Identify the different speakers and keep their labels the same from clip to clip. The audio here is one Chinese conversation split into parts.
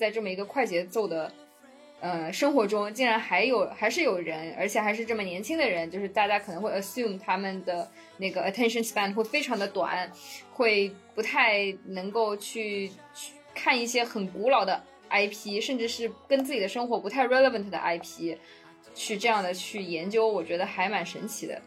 Speaker 1: 在这么一个快节奏的。呃，生活中竟然还有还是有人，而且还是这么年轻的人，就是大家可能会 assume 他们的那个 attention span 会非常的短，会不太能够去去看一些很古老的 IP，甚至是跟自己的生活不太 relevant 的 IP，去这样的去研究，我觉得还蛮神奇的。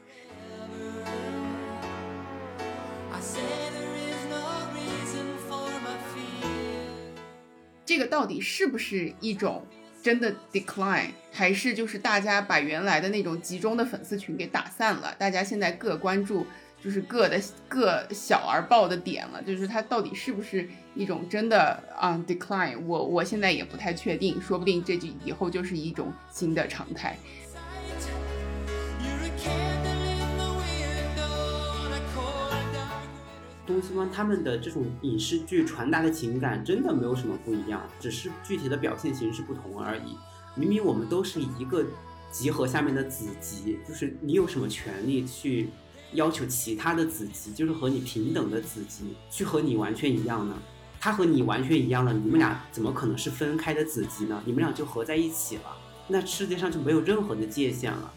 Speaker 2: 这个到底是不是一种？真的 decline 还是就是大家把原来的那种集中的粉丝群给打散了？大家现在各关注就是各的各小而爆的点了，就是它到底是不是一种真的啊 decline？我我现在也不太确定，说不定这就以后就是一种新的常态。
Speaker 3: 东西方他们的这种影视剧传达的情感真的没有什么不一样，只是具体的表现形式不同而已。明明我们都是一个集合下面的子集，就是你有什么权利去要求其他的子集，就是和你平等的子集去和你完全一样呢？他和你完全一样了，你们俩怎么可能是分开的子集呢？你们俩就合在一起了，那世界上就没有任何的界限了。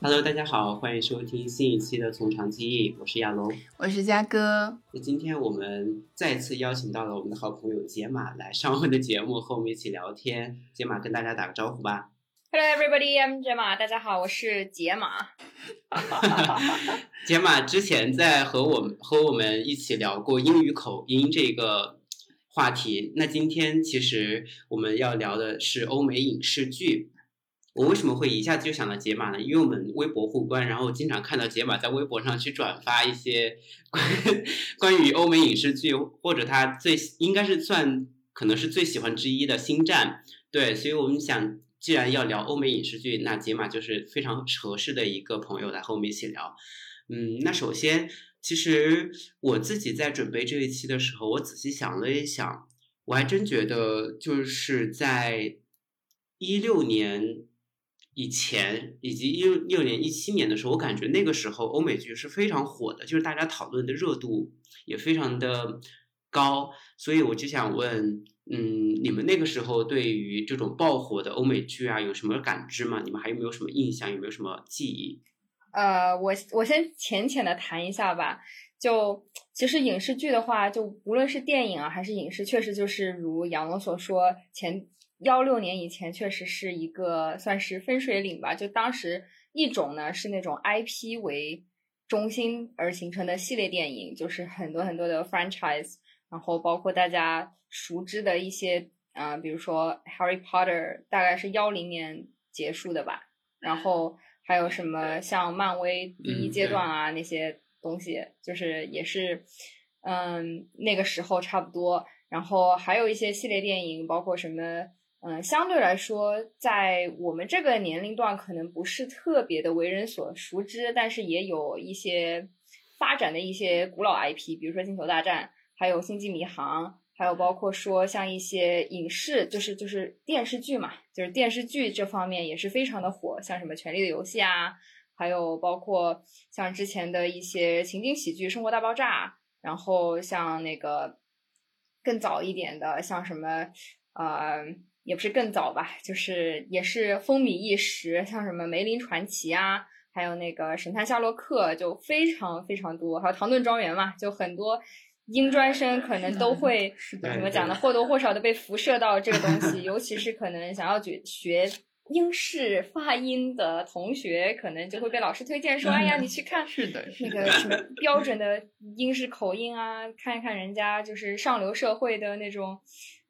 Speaker 3: Hello，大家好，欢迎收听新一期的《从长计议》，我是亚龙，
Speaker 2: 我是嘉哥。
Speaker 3: 那今天我们再次邀请到了我们的好朋友杰玛来上我们的节目，和我们一起聊天。杰玛跟大家打个招呼吧。
Speaker 1: Hello everybody，I'm 杰玛，大家好，我是杰玛。
Speaker 3: 杰玛之前在和我们和我们一起聊过英语口音这个话题，那今天其实我们要聊的是欧美影视剧。我为什么会一下子就想到解码呢？因为我们微博互关，然后经常看到解码在微博上去转发一些关 关于欧美影视剧，或者他最应该是算可能是最喜欢之一的《星战》。对，所以我们想，既然要聊欧美影视剧，那解码就是非常合适的一个朋友来和我们一起聊。嗯，那首先，其实我自己在准备这一期的时候，我仔细想了一想，我还真觉得就是在一六年。以前以及一六年、一七年的时候，我感觉那个时候欧美剧是非常火的，就是大家讨论的热度也非常的高，所以我就想问，嗯，你们那个时候对于这种爆火的欧美剧啊，有什么感知吗？你们还有没有什么印象？有没有什么记忆？
Speaker 1: 呃，我我先浅浅的谈一下吧。就其实影视剧的话，就无论是电影啊还是影视，确实就是如杨龙所说前。幺六年以前确实是一个算是分水岭吧，就当时一种呢是那种 IP 为中心而形成的系列电影，就是很多很多的 franchise，然后包括大家熟知的一些，啊，比如说 Harry Potter，大概是幺零年结束的吧，然后还有什么像漫威第一阶段啊那些东西，就是也是，嗯，那个时候差不多，然后还有一些系列电影，包括什么。嗯，相对来说，在我们这个年龄段，可能不是特别的为人所熟知，但是也有一些发展的一些古老 IP，比如说《星球大战》，还有《星际迷航》，还有包括说像一些影视，就是就是电视剧嘛，就是电视剧这方面也是非常的火，像什么《权力的游戏》啊，还有包括像之前的一些情景喜剧《生活大爆炸》，然后像那个更早一点的，像什么呃。也不是更早吧，就是也是风靡一时，像什么梅林传奇啊，还有那个神探夏洛克，就非常非常多，还有唐顿庄园嘛，就很多英专生可能都会怎么讲呢？或多或少的被辐射到这个东西，尤其是可能想要学学英式发音的同学，可能就会被老师推荐说：“哎呀，你去看
Speaker 2: 是的
Speaker 1: 那个什么标准的英式口音啊，看一看人家就是上流社会的那种。”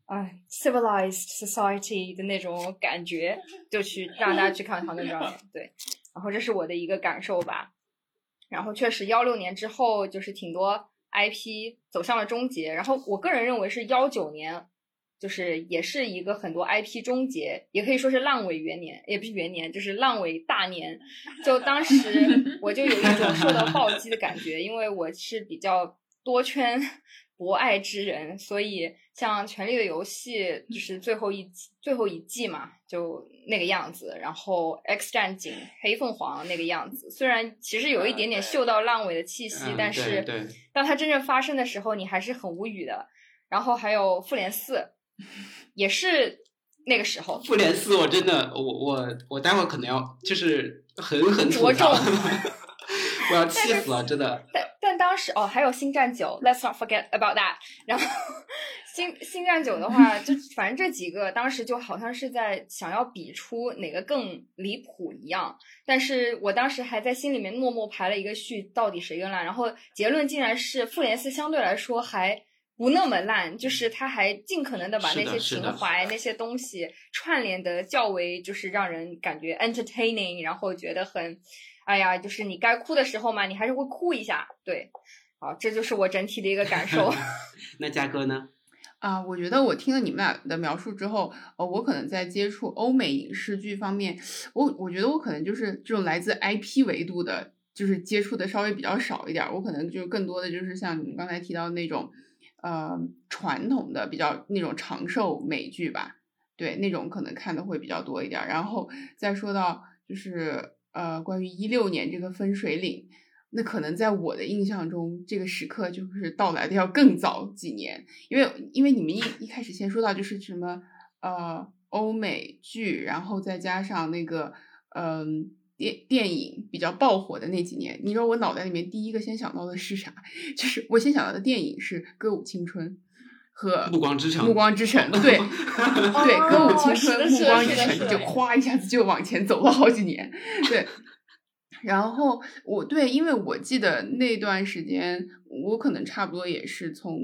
Speaker 1: 啊，civilized society 的那种感觉，就去让大家去看《唐顿庄园》。对，然后这是我的一个感受吧。然后确实，幺六年之后就是挺多 IP 走向了终结。然后我个人认为是幺九年，就是也是一个很多 IP 终结，也可以说是烂尾元年，也不是元年，就是烂尾大年。就当时 我就有一种受到暴击的感觉，因为我是比较多圈。博爱之人，所以像《权力的游戏》就是最后一季最后一季嘛，就那个样子。然后《X 战警：黑凤凰》那个样子，虽然其实有一点点嗅到烂尾的气息，但是当它真正发生的时候，你还是很无语的。然后还有《复联四》，也是那个时候。
Speaker 3: 复联四，我真的，我我我待会儿可能要就是狠狠
Speaker 1: 着重。
Speaker 3: 我要气死了，真的。
Speaker 1: 但但当时哦，还有《星战九》，Let's not forget about that。然后《星星战九》的话，就 反正这几个当时就好像是在想要比出哪个更离谱一样。但是我当时还在心里面默默排了一个序，到底谁更烂？然后结论竟然是《复联四》相对来说还不那么烂，就是他还尽可能的把那些情怀、那些东西串联的较为就是让人感觉 entertaining，然后觉得很。哎呀，就是你该哭的时候嘛，你还是会哭一下，对，好，这就是我整体的一个感受。
Speaker 3: 那嘉哥呢？
Speaker 2: 啊，我觉得我听了你们俩的描述之后，呃，我可能在接触欧美影视剧方面，我我觉得我可能就是这种来自 IP 维度的，就是接触的稍微比较少一点，我可能就更多的就是像你们刚才提到那种，呃，传统的比较那种长寿美剧吧，对，那种可能看的会比较多一点。然后再说到就是。呃，关于一六年这个分水岭，那可能在我的印象中，这个时刻就是到来的要更早几年，因为因为你们一一开始先说到就是什么呃欧美剧，然后再加上那个嗯电电影比较爆火的那几年，你知道我脑袋里面第一个先想到的是啥？就是我先想到的电影是《歌舞青春》和《
Speaker 3: 暮光之城》。
Speaker 2: 暮光之城，对 对，《歌舞青春》《暮光之城》就哗一下子就往前走了好几年，对。然后我对，因为我记得那段时间，我可能差不多也是从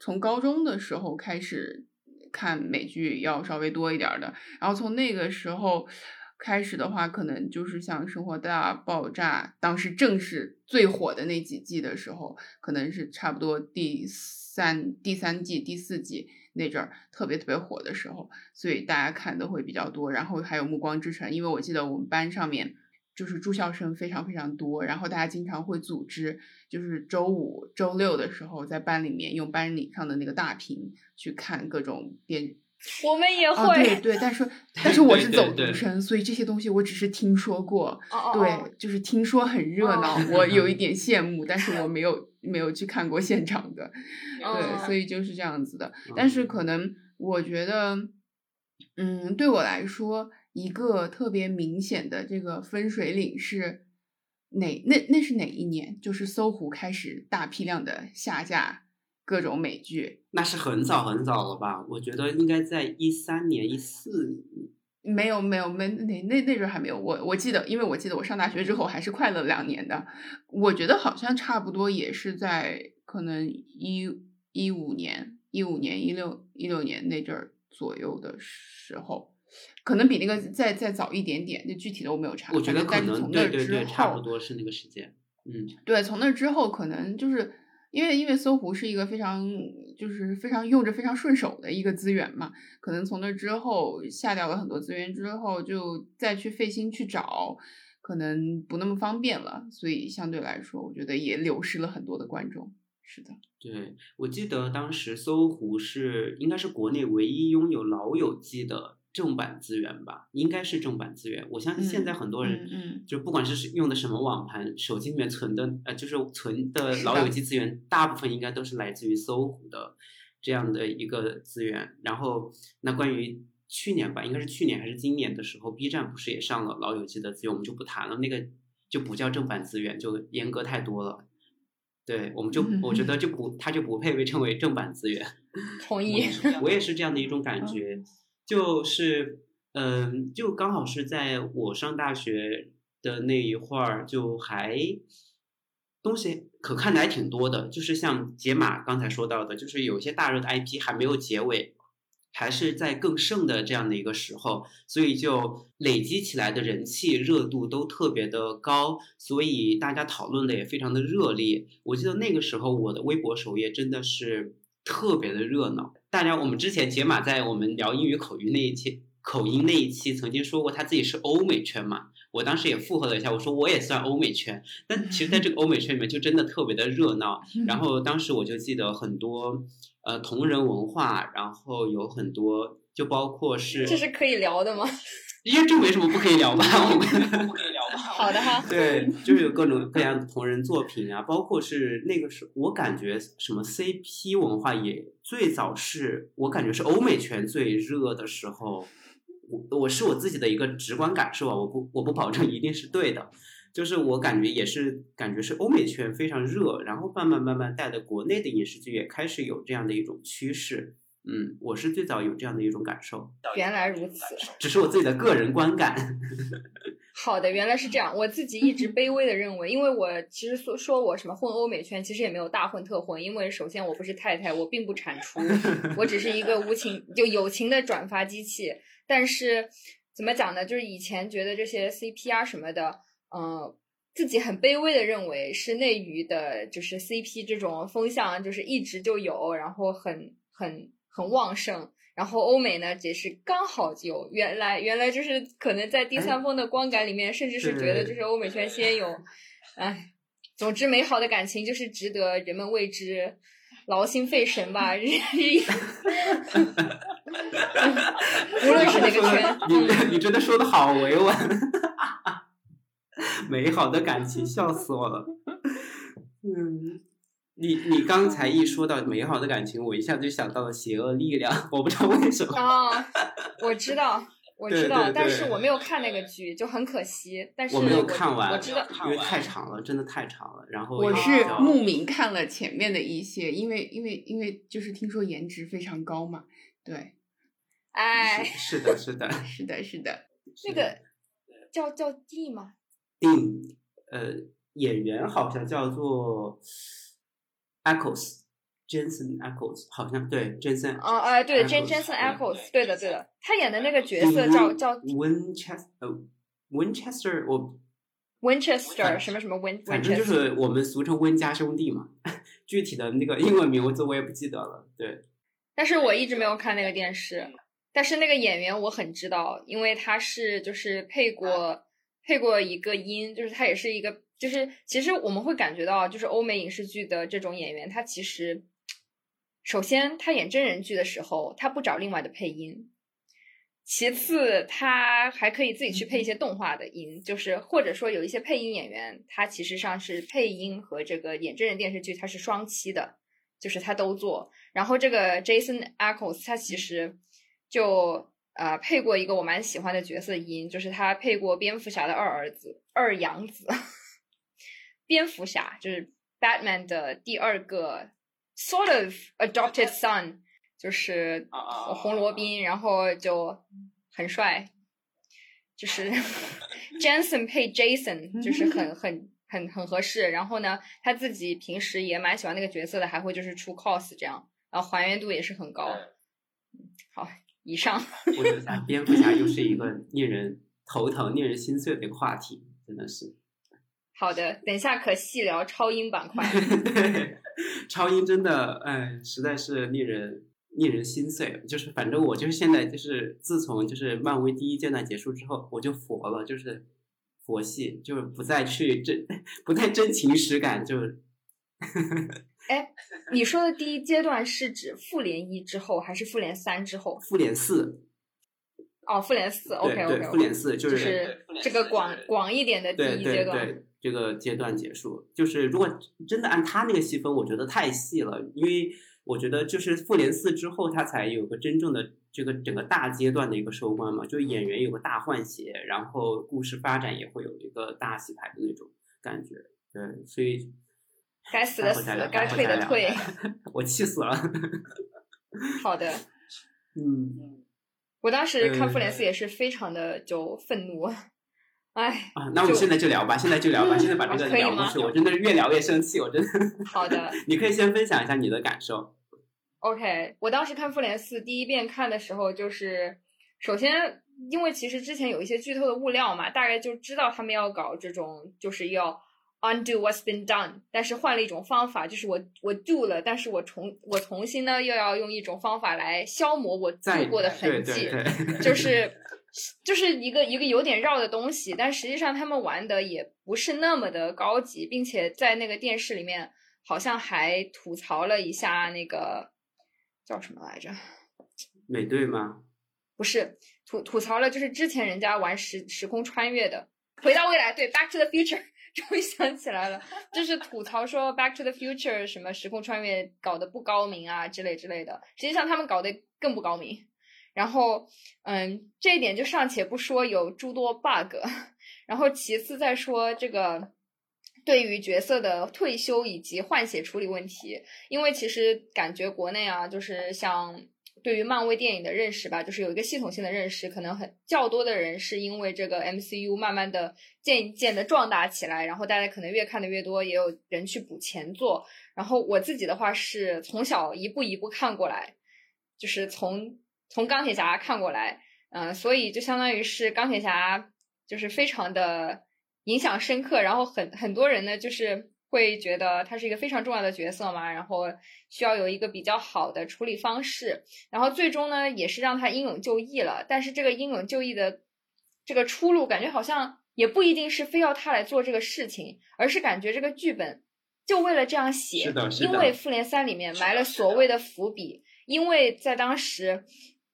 Speaker 2: 从高中的时候开始看美剧，要稍微多一点的。然后从那个时候开始的话，可能就是像《生活大爆炸》，当时正是最火的那几季的时候，可能是差不多第在第三季、第四季那阵儿特别特别火的时候，所以大家看的会比较多。然后还有《暮光之城》，因为我记得我们班上面。就是住校生非常非常多，然后大家经常会组织，就是周五、周六的时候在班里面用班里上的那个大屏去看各种电。
Speaker 1: 我们也会。
Speaker 2: 对对，但是但是我是走读生，所以这些东西我只是听说过。对，就是听说很热闹，我有一点羡慕，但是我没有没有去看过现场的。对，所以就是这样子的。但是可能我觉得，嗯，对我来说。一个特别明显的这个分水岭是哪？那那是哪一年？就是搜狐开始大批量的下架各种美剧。
Speaker 3: 那是很早很早了吧？我觉得应该在一三年、一四。
Speaker 2: 没有没有没那那那阵还没有。我我记得，因为我记得我上大学之后还是快乐两年的。我觉得好像差不多也是在可能一一五年、一五年、一六一六年那阵儿左右的时候。可能比那个再再早一点点，就具体的我没有查。
Speaker 3: 我觉得可
Speaker 2: 能对对对，
Speaker 3: 差不多是那个时间。嗯，
Speaker 2: 对，从那之后可能就是因为因为搜狐是一个非常就是非常用着非常顺手的一个资源嘛，可能从那之后下掉了很多资源之后，就再去费心去找，可能不那么方便了，所以相对来说，我觉得也流失了很多的观众。是的，
Speaker 3: 对我记得当时搜狐是应该是国内唯一拥有老友记的。正版资源吧，应该是正版资源。我相信现在很多人，
Speaker 2: 嗯，
Speaker 3: 就不管是用的什么网盘，手机里面存的，呃，就是存的老友记资源，大部分应该都是来自于搜狐的这样的一个资源。然后，那关于去年吧，应该是去年还是今年的时候，B 站不是也上了老友记的资源，我们就不谈了，那个就不叫正版资源，就严格太多了。对，我们就我觉得就不，它就不配被称为正版资源。
Speaker 1: 同意，
Speaker 3: 我也是这样的一种 感觉。就是，嗯，就刚好是在我上大学的那一会儿，就还东西可看的还挺多的。就是像解码刚才说到的，就是有些大热的 IP 还没有结尾，还是在更盛的这样的一个时候，所以就累积起来的人气热度都特别的高，所以大家讨论的也非常的热烈。我记得那个时候我的微博首页真的是。特别的热闹，大家，我们之前解码在我们聊英语口语那一期口音那一期曾经说过他自己是欧美圈嘛，我当时也附和了一下，我说我也算欧美圈，但其实在这个欧美圈里面就真的特别的热闹。然后当时我就记得很多呃同人文化，然后有很多就包括是，
Speaker 1: 这是可以聊的吗？
Speaker 3: 因为这没什么不可以聊吧？我们
Speaker 4: 不可以聊吧？
Speaker 1: 好的哈。
Speaker 3: 对，就是有各种各样的同人作品啊，包括是那个是，我感觉什么 CP 文化也最早是我感觉是欧美圈最热的时候，我我是我自己的一个直观感受啊，我不我不保证一定是对的，就是我感觉也是感觉是欧美圈非常热，然后慢慢慢慢带的国内的影视剧也开始有这样的一种趋势。嗯，我是最早有这样的一种感受，
Speaker 1: 原来如此，
Speaker 3: 只是我自己的个人观感。
Speaker 1: 好的，原来是这样。我自己一直卑微的认为，因为我其实说说我什么混欧美圈，其实也没有大混特混。因为首先我不是太太，我并不产出，我只是一个无情就友情的转发机器。但是怎么讲呢？就是以前觉得这些 CP 啊什么的，嗯，自己很卑微的认为是内娱的，就是 CP 这种风向，就是一直就有，然后很很。很旺盛，然后欧美呢也是刚好有，原来原来就是可能在第三方的观感里面，甚至是觉得就是欧美圈先有，哎，总之美好的感情就是值得人们为之劳心费神吧，日日，无论是哪个圈，
Speaker 3: 你你真的说的好委婉，美好的感情笑死我了，嗯。你你刚才一说到美好的感情，我一下就想到了邪恶力量，我不知道为什么。
Speaker 1: 啊，我知道，我知道，但是我没有看那个剧，就很可惜。但是我
Speaker 3: 没有看完，
Speaker 1: 我知道，
Speaker 3: 因为太长了，真的太长了。然后
Speaker 2: 我是慕名看了前面的一些，因为因为因为就是听说颜值非常高嘛，对。
Speaker 1: 哎，
Speaker 3: 是的，是的，
Speaker 2: 是的，是的。
Speaker 1: 那个叫叫 D 吗
Speaker 3: ？D，呃，演员好像叫做。Echoes，Jensen Echoes，好像对，Jensen。
Speaker 1: 哦，哎，对，Jensen Echoes，对的，对的，他演的那个角色叫叫
Speaker 3: Winchester，Winchester，我
Speaker 1: Winchester 什么什么 Win，
Speaker 3: 反正就是我们俗称温家兄弟嘛。具体的那个英文名字我也不记得了，对。
Speaker 1: 但是我一直没有看那个电视，但是那个演员我很知道，因为他是就是配过配过一个音，就是他也是一个。就是其实我们会感觉到，就是欧美影视剧的这种演员，他其实首先他演真人剧的时候，他不找另外的配音；其次他还可以自己去配一些动画的音，就是或者说有一些配音演员，他其实上是配音和这个演真人电视剧他是双栖的，就是他都做。然后这个 Jason Ackles 他其实就呃配过一个我蛮喜欢的角色音，就是他配过蝙蝠侠的二儿子二养子。蝙蝠侠就是 Batman 的第二个 sort of adopted son，就是红罗宾，然后就很帅，就是 Jensen 配 Jason，就是很 很很很合适。然后呢，他自己平时也蛮喜欢那个角色的，还会就是出 cos 这样，然后还原度也是很高。好，以上。
Speaker 3: 我觉得蝙蝠侠又是一个令人头疼、令人心碎的一个话题，真的是。
Speaker 1: 好的，等一下可细聊超英板块。
Speaker 3: 对，超英真的，哎，实在是令人令人心碎。就是反正我就是现在就是自从就是漫威第一阶段结束之后，我就佛了，就是佛系，就是不再去真 不再真情实感，就。
Speaker 1: 哎，你说的第一阶段是指复联一之后，还是复联三之后？
Speaker 3: 复联四。
Speaker 1: 哦，复联四，OK OK。
Speaker 3: 复联四
Speaker 1: 就是这个广广一点的第一阶段。
Speaker 3: 这个阶段结束，就是如果真的按他那个细分，我觉得太细了，因为我觉得就是复联四之后，他才有个真正的这个整个大阶段的一个收官嘛，就演员有个大换血，然后故事发展也会有一个大洗牌的那种感觉，对，所以
Speaker 1: 该死的死，该退的退，
Speaker 3: 我气死了。
Speaker 1: 好的，
Speaker 3: 嗯，
Speaker 1: 我当时看复联四也是非常的就愤怒。哎
Speaker 3: 啊，那我们现在就聊吧，现在就聊吧，现在把这个 聊过去。我真的是越聊越生气，我真的。
Speaker 1: 好的，
Speaker 3: 你可以先分享一下你的感受。
Speaker 1: OK，我当时看《复联四》第一遍看的时候，就是首先因为其实之前有一些剧透的物料嘛，大概就知道他们要搞这种，就是要 undo what's been done，但是换了一种方法，就是我我 do 了，但是我重我重新呢又要用一种方法来消磨我做过的痕迹，就是。就是一个一个有点绕的东西，但实际上他们玩的也不是那么的高级，并且在那个电视里面好像还吐槽了一下那个叫什么来着？
Speaker 3: 美队吗？
Speaker 1: 不是吐吐槽了，就是之前人家玩时时空穿越的，回到未来，对，Back to the Future，终于想起来了，就是吐槽说 Back to the Future 什么时空穿越搞得不高明啊之类之类的，实际上他们搞得更不高明。然后，嗯，这一点就尚且不说有诸多 bug，然后其次再说这个对于角色的退休以及换血处理问题，因为其实感觉国内啊，就是像。对于漫威电影的认识吧，就是有一个系统性的认识，可能很较多的人是因为这个 MCU 慢慢的渐渐的壮大起来，然后大家可能越看的越多，也有人去补前作。然后我自己的话是从小一步一步看过来，就是从从钢铁侠看过来，嗯，所以就相当于是钢铁侠就是非常的影响深刻，然后很很多人呢就是。会觉得他是一个非常重要的角色嘛，然后需要有一个比较好的处理方式，然后最终呢也是让他英勇就义了。但是这个英勇就义的这个出路，感觉好像也不一定是非要他来做这个事情，而是感觉这个剧本就为了这样写，因为复联三里面埋了所谓的伏笔，因为在当时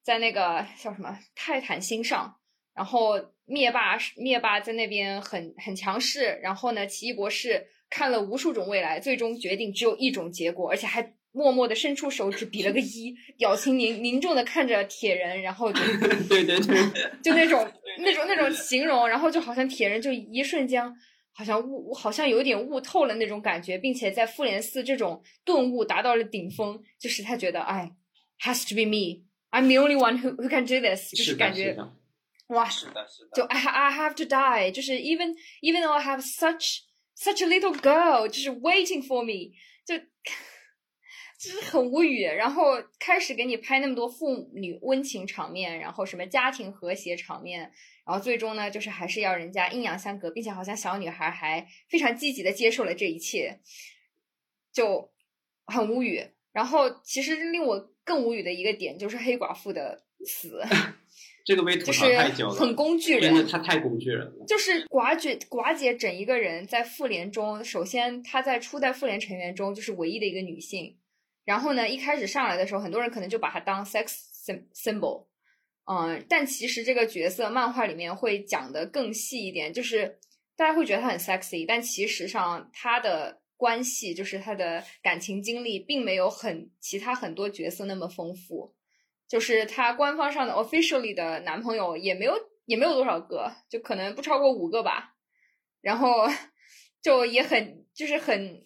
Speaker 1: 在那个叫什么泰坦星上，然后灭霸灭霸在那边很很强势，然后呢奇异博士。看了无数种未来，最终决定只有一种结果，而且还默默的伸出手指比了个一，表情凝凝重的看着铁人，然后就
Speaker 3: 对对对，
Speaker 1: 就那种那种那种形容，然后就好像铁人就一瞬间好像悟好像有点悟透了那种感觉，并且在复联四这种顿悟达到了顶峰，就是他觉得哎，has to be me，I'm the only one who who can do this，就是感觉哇，
Speaker 3: 是的，是的，
Speaker 1: 就 I I have to die，就是 even even though I have such Such a little girl，就是 waiting for me，就就是很无语。然后开始给你拍那么多父女温情场面，然后什么家庭和谐场面，然后最终呢，就是还是要人家阴阳相隔，并且好像小女孩还非常积极的接受了这一切，就很无语。然后其实令我更无语的一个点就是黑寡妇的死。
Speaker 3: 这个被吐槽太久了，
Speaker 1: 很工具人，
Speaker 3: 真的他太工具人了。
Speaker 1: 就是寡姐，寡姐整一个人在复联中，首先她在初代复联成员中就是唯一的一个女性。然后呢，一开始上来的时候，很多人可能就把她当 sex symbol，嗯，但其实这个角色漫画里面会讲的更细一点，就是大家会觉得她很 sexy，但其实上她的关系，就是她的感情经历，并没有很其他很多角色那么丰富。就是她官方上的 officially 的男朋友也没有也没有多少个，就可能不超过五个吧。然后就也很就是很，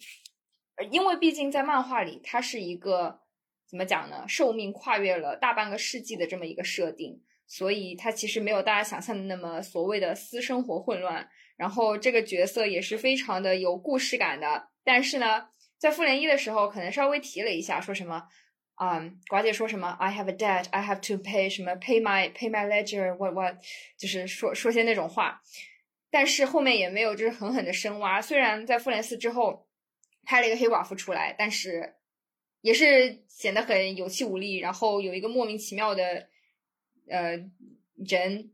Speaker 1: 因为毕竟在漫画里，它是一个怎么讲呢？寿命跨越了大半个世纪的这么一个设定，所以它其实没有大家想象的那么所谓的私生活混乱。然后这个角色也是非常的有故事感的。但是呢，在复联一的时候，可能稍微提了一下，说什么。啊，寡姐说什么？I have a debt, I have to pay 什么？Pay my pay my ledger, what what？就是说说些那种话，但是后面也没有就是狠狠的深挖。虽然在复联四之后拍了一个黑寡妇出来，但是也是显得很有气无力，然后有一个莫名其妙的呃人，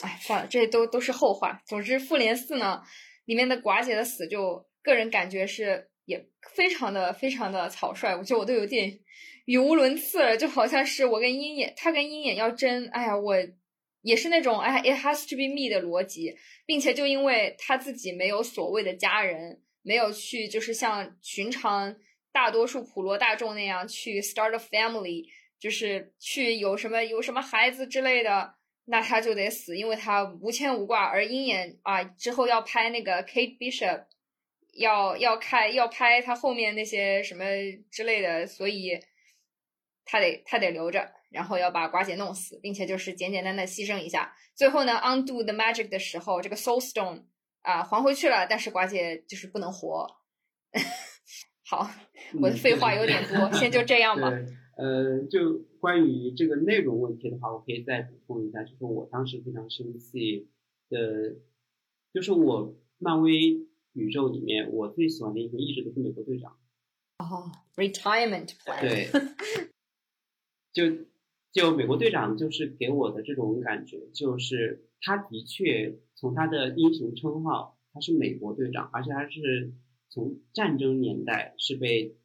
Speaker 1: 哎，算了，这都都是后话。总之，复联四呢里面的寡姐的死，就个人感觉是也非常的非常的草率，我觉得我都有点。语无伦次了，就好像是我跟鹰眼，他跟鹰眼要争，哎呀，我也是那种哎，it has to be me 的逻辑，并且就因为他自己没有所谓的家人，没有去就是像寻常大多数普罗大众那样去 start a family，就是去有什么有什么孩子之类的，那他就得死，因为他无牵无挂。而鹰眼啊，之后要拍那个 Kate Bishop，要要开要拍他后面那些什么之类的，所以。他得他得留着，然后要把寡姐弄死，并且就是简简单单牺牲一下。最后呢，undo the magic 的时候，这个 soul stone 啊还回去了，但是寡姐就是不能活。好，我的废话有点多，先就这样吧。
Speaker 3: 呃，就关于这个内容问题的话，我可以再补充一下，就是我当时非常生气的，就是我漫威宇宙里面我最喜欢的英雄一直都是美国队长。
Speaker 1: 哦，retirement plan。
Speaker 3: 对。就就美国队长就是给我的这种感觉，就是他的确从他的英雄称号，他是美国队长，而且他是从战争年代是被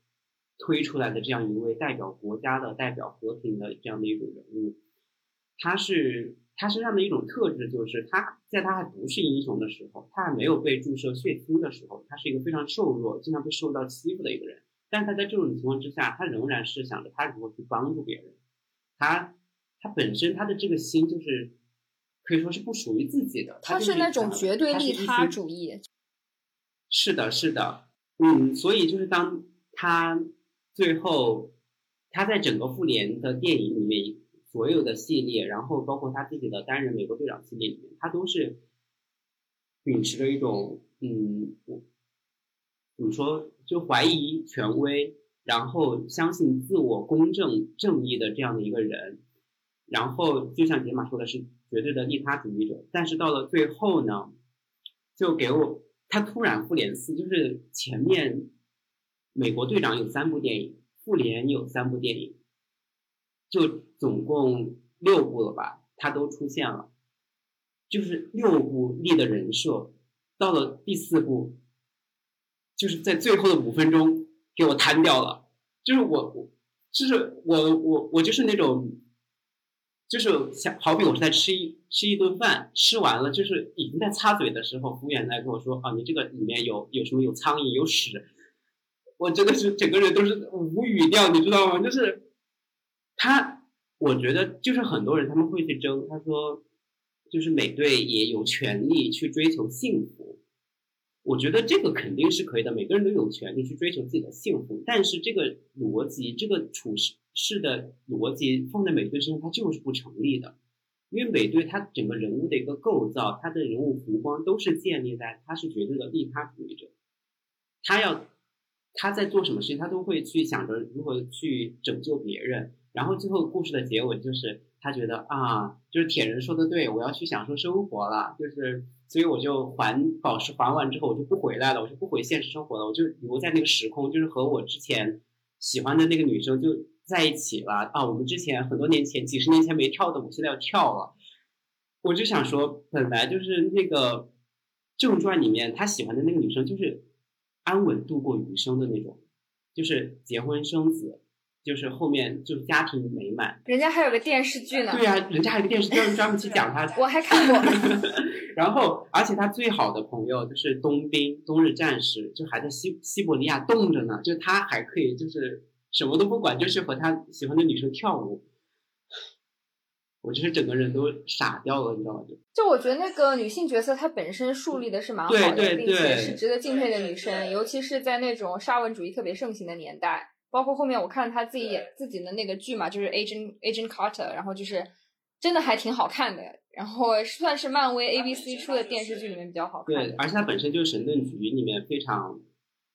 Speaker 3: 推出来的这样一位代表国家的、代表和平的这样的一种人物。他是他身上的一种特质，就是他在他还不是英雄的时候，他还没有被注射血清的时候，他是一个非常瘦弱、经常被受到欺负的一个人。但他在这种情况之下，他仍然是想着他如何去帮助别人。他他本身他的这个心就是可以说是不属于自己的，
Speaker 1: 他
Speaker 3: 是
Speaker 1: 那种绝对利他
Speaker 3: 主
Speaker 1: 义。
Speaker 3: 是的，是的，嗯，所以就是当他最后他在整个复联的电影里面所有的系列，然后包括他自己的单人美国队长系列里面，他都是秉持着一种嗯，怎么说就怀疑权威。然后相信自我、公正、正义的这样的一个人，然后就像杰玛说的是绝对的利他主义者，但是到了最后呢，就给我他突然复联四，就是前面美国队长有三部电影，复联有三部电影，就总共六部了吧，他都出现了，就是六部立的人设，到了第四部，就是在最后的五分钟。给我瘫掉了，就是我我就是我我我就是那种，就是想好比我是在吃一吃一顿饭，吃完了就是已经在擦嘴的时候，服务员来跟我说啊，你这个里面有有什么有苍蝇有屎，我真的是整个人都是无语掉，你知道吗？就是他，我觉得就是很多人他们会去争，他说就是美队也有权利去追求幸福。我觉得这个肯定是可以的，每个人都有权利去追求自己的幸福。但是这个逻辑，这个处事事的逻辑放在美队身上，它就是不成立的。因为美队他整个人物的一个构造，他的人物弧光都是建立在他是绝对的利他主义者，他要他在做什么事情，他都会去想着如何去拯救别人。然后最后故事的结尾就是他觉得啊，就是铁人说的对，我要去享受生活了，就是。所以我就还宝石还完之后，我就不回来了，我就不回现实生活了，我就留在那个时空，就是和我之前喜欢的那个女生就在一起了啊。我们之前很多年前、几十年前没跳的，我现在要跳了。我就想说，本来就是那个正传里面他喜欢的那个女生，就是安稳度过余生的那种，就是结婚生子。就是后面就是家庭美满，
Speaker 1: 人家还有个电视剧呢。
Speaker 3: 对呀，人家还有个电视剧专门去讲他。
Speaker 1: 我还看过。
Speaker 3: 然后，而且他最好的朋友就是冬兵、冬日战士，就还在西西伯利亚冻着呢。就他还可以，就是什么都不管，就是和他喜欢的女生跳舞。我就是整个人都傻掉了，你知道吗？就
Speaker 1: 就我觉得那个女性角色她本身树立的是蛮好的，并且是值得敬佩的女生，尤其是在那种沙文主义特别盛行的年代。包括后面我看他自己演自己的那个剧嘛，就是 Agent Agent Carter，然后就是真的还挺好看的，然后 算是漫威 ABC 出的电视剧里面比较好看。
Speaker 3: 对，而且它本身就是神盾局里面非常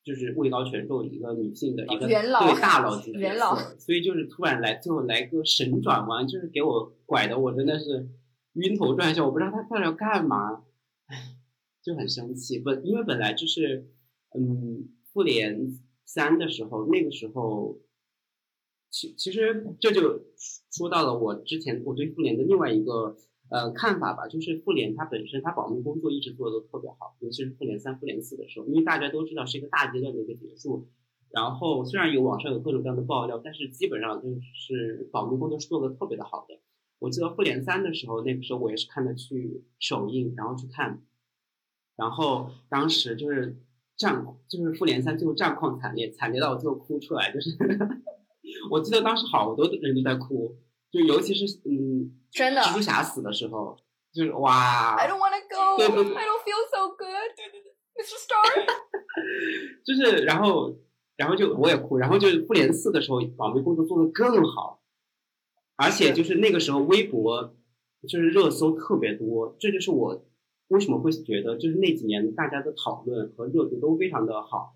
Speaker 3: 就是位高权重一个女性的一个
Speaker 1: 元老，
Speaker 3: 对大佬级的
Speaker 1: 元老，
Speaker 3: 所以就是突然来最后来个神转弯，就是给我拐的我真的是晕头转向，我不知道他到底要干嘛，唉，就很生气。本因为本来就是嗯复联。三的时候，那个时候，其其实这就说到了我之前我对复联的另外一个呃看法吧，就是复联它本身它保密工作一直做的都特别好，尤其是复联三、复联四的时候，因为大家都知道是一个大阶段的一个结束，然后虽然有网上有各种各样的爆料，但是基本上就是保密工作是做的特别的好的。我记得复联三的时候，那个时候我也是看的去首映，然后去看，然后当时就是。战就是复联三最后战况惨烈，惨烈到最后哭出来，就是 我记得当时好多人都在哭，就尤其是嗯，
Speaker 1: 真的
Speaker 3: 蜘蛛侠死的时候，就是哇
Speaker 1: ，I don't wanna go，
Speaker 3: 对
Speaker 1: 对对，I don't feel so good，对对对，Mr. Star，
Speaker 3: 就是然后然后就我也哭，然后就是复联四的时候保密工作做的更好，而且就是那个时候微博就是热搜特别多，这就是我。为什么会觉得就是那几年大家的讨论和热度都非常的好，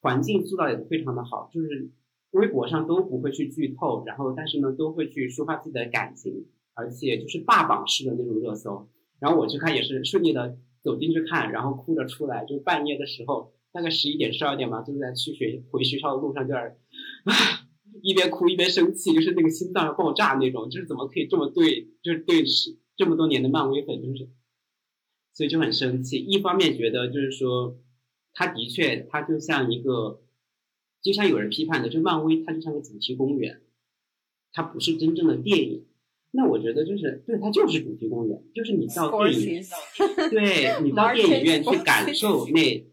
Speaker 3: 环境塑造也非常的好，就是微博上都不会去剧透，然后但是呢都会去抒发自己的感情，而且就是霸榜式的那种热搜。然后我去看也是顺利的走进去看，然后哭着出来，就半夜的时候大概十一点十二点吧，就在去学回学校的路上，就在一边哭一边生气，就是那个心脏要爆炸那种，就是怎么可以这么对，就是对是这么多年的漫威粉，就是所以就很生气。一方面觉得就是说，他的确他就像一个，就像有人批判的，就漫威它就像个主题公园，它不是真正的电影。那我觉得就是对，它就是主题公园，就是你到电影，对你到电影院去感受那。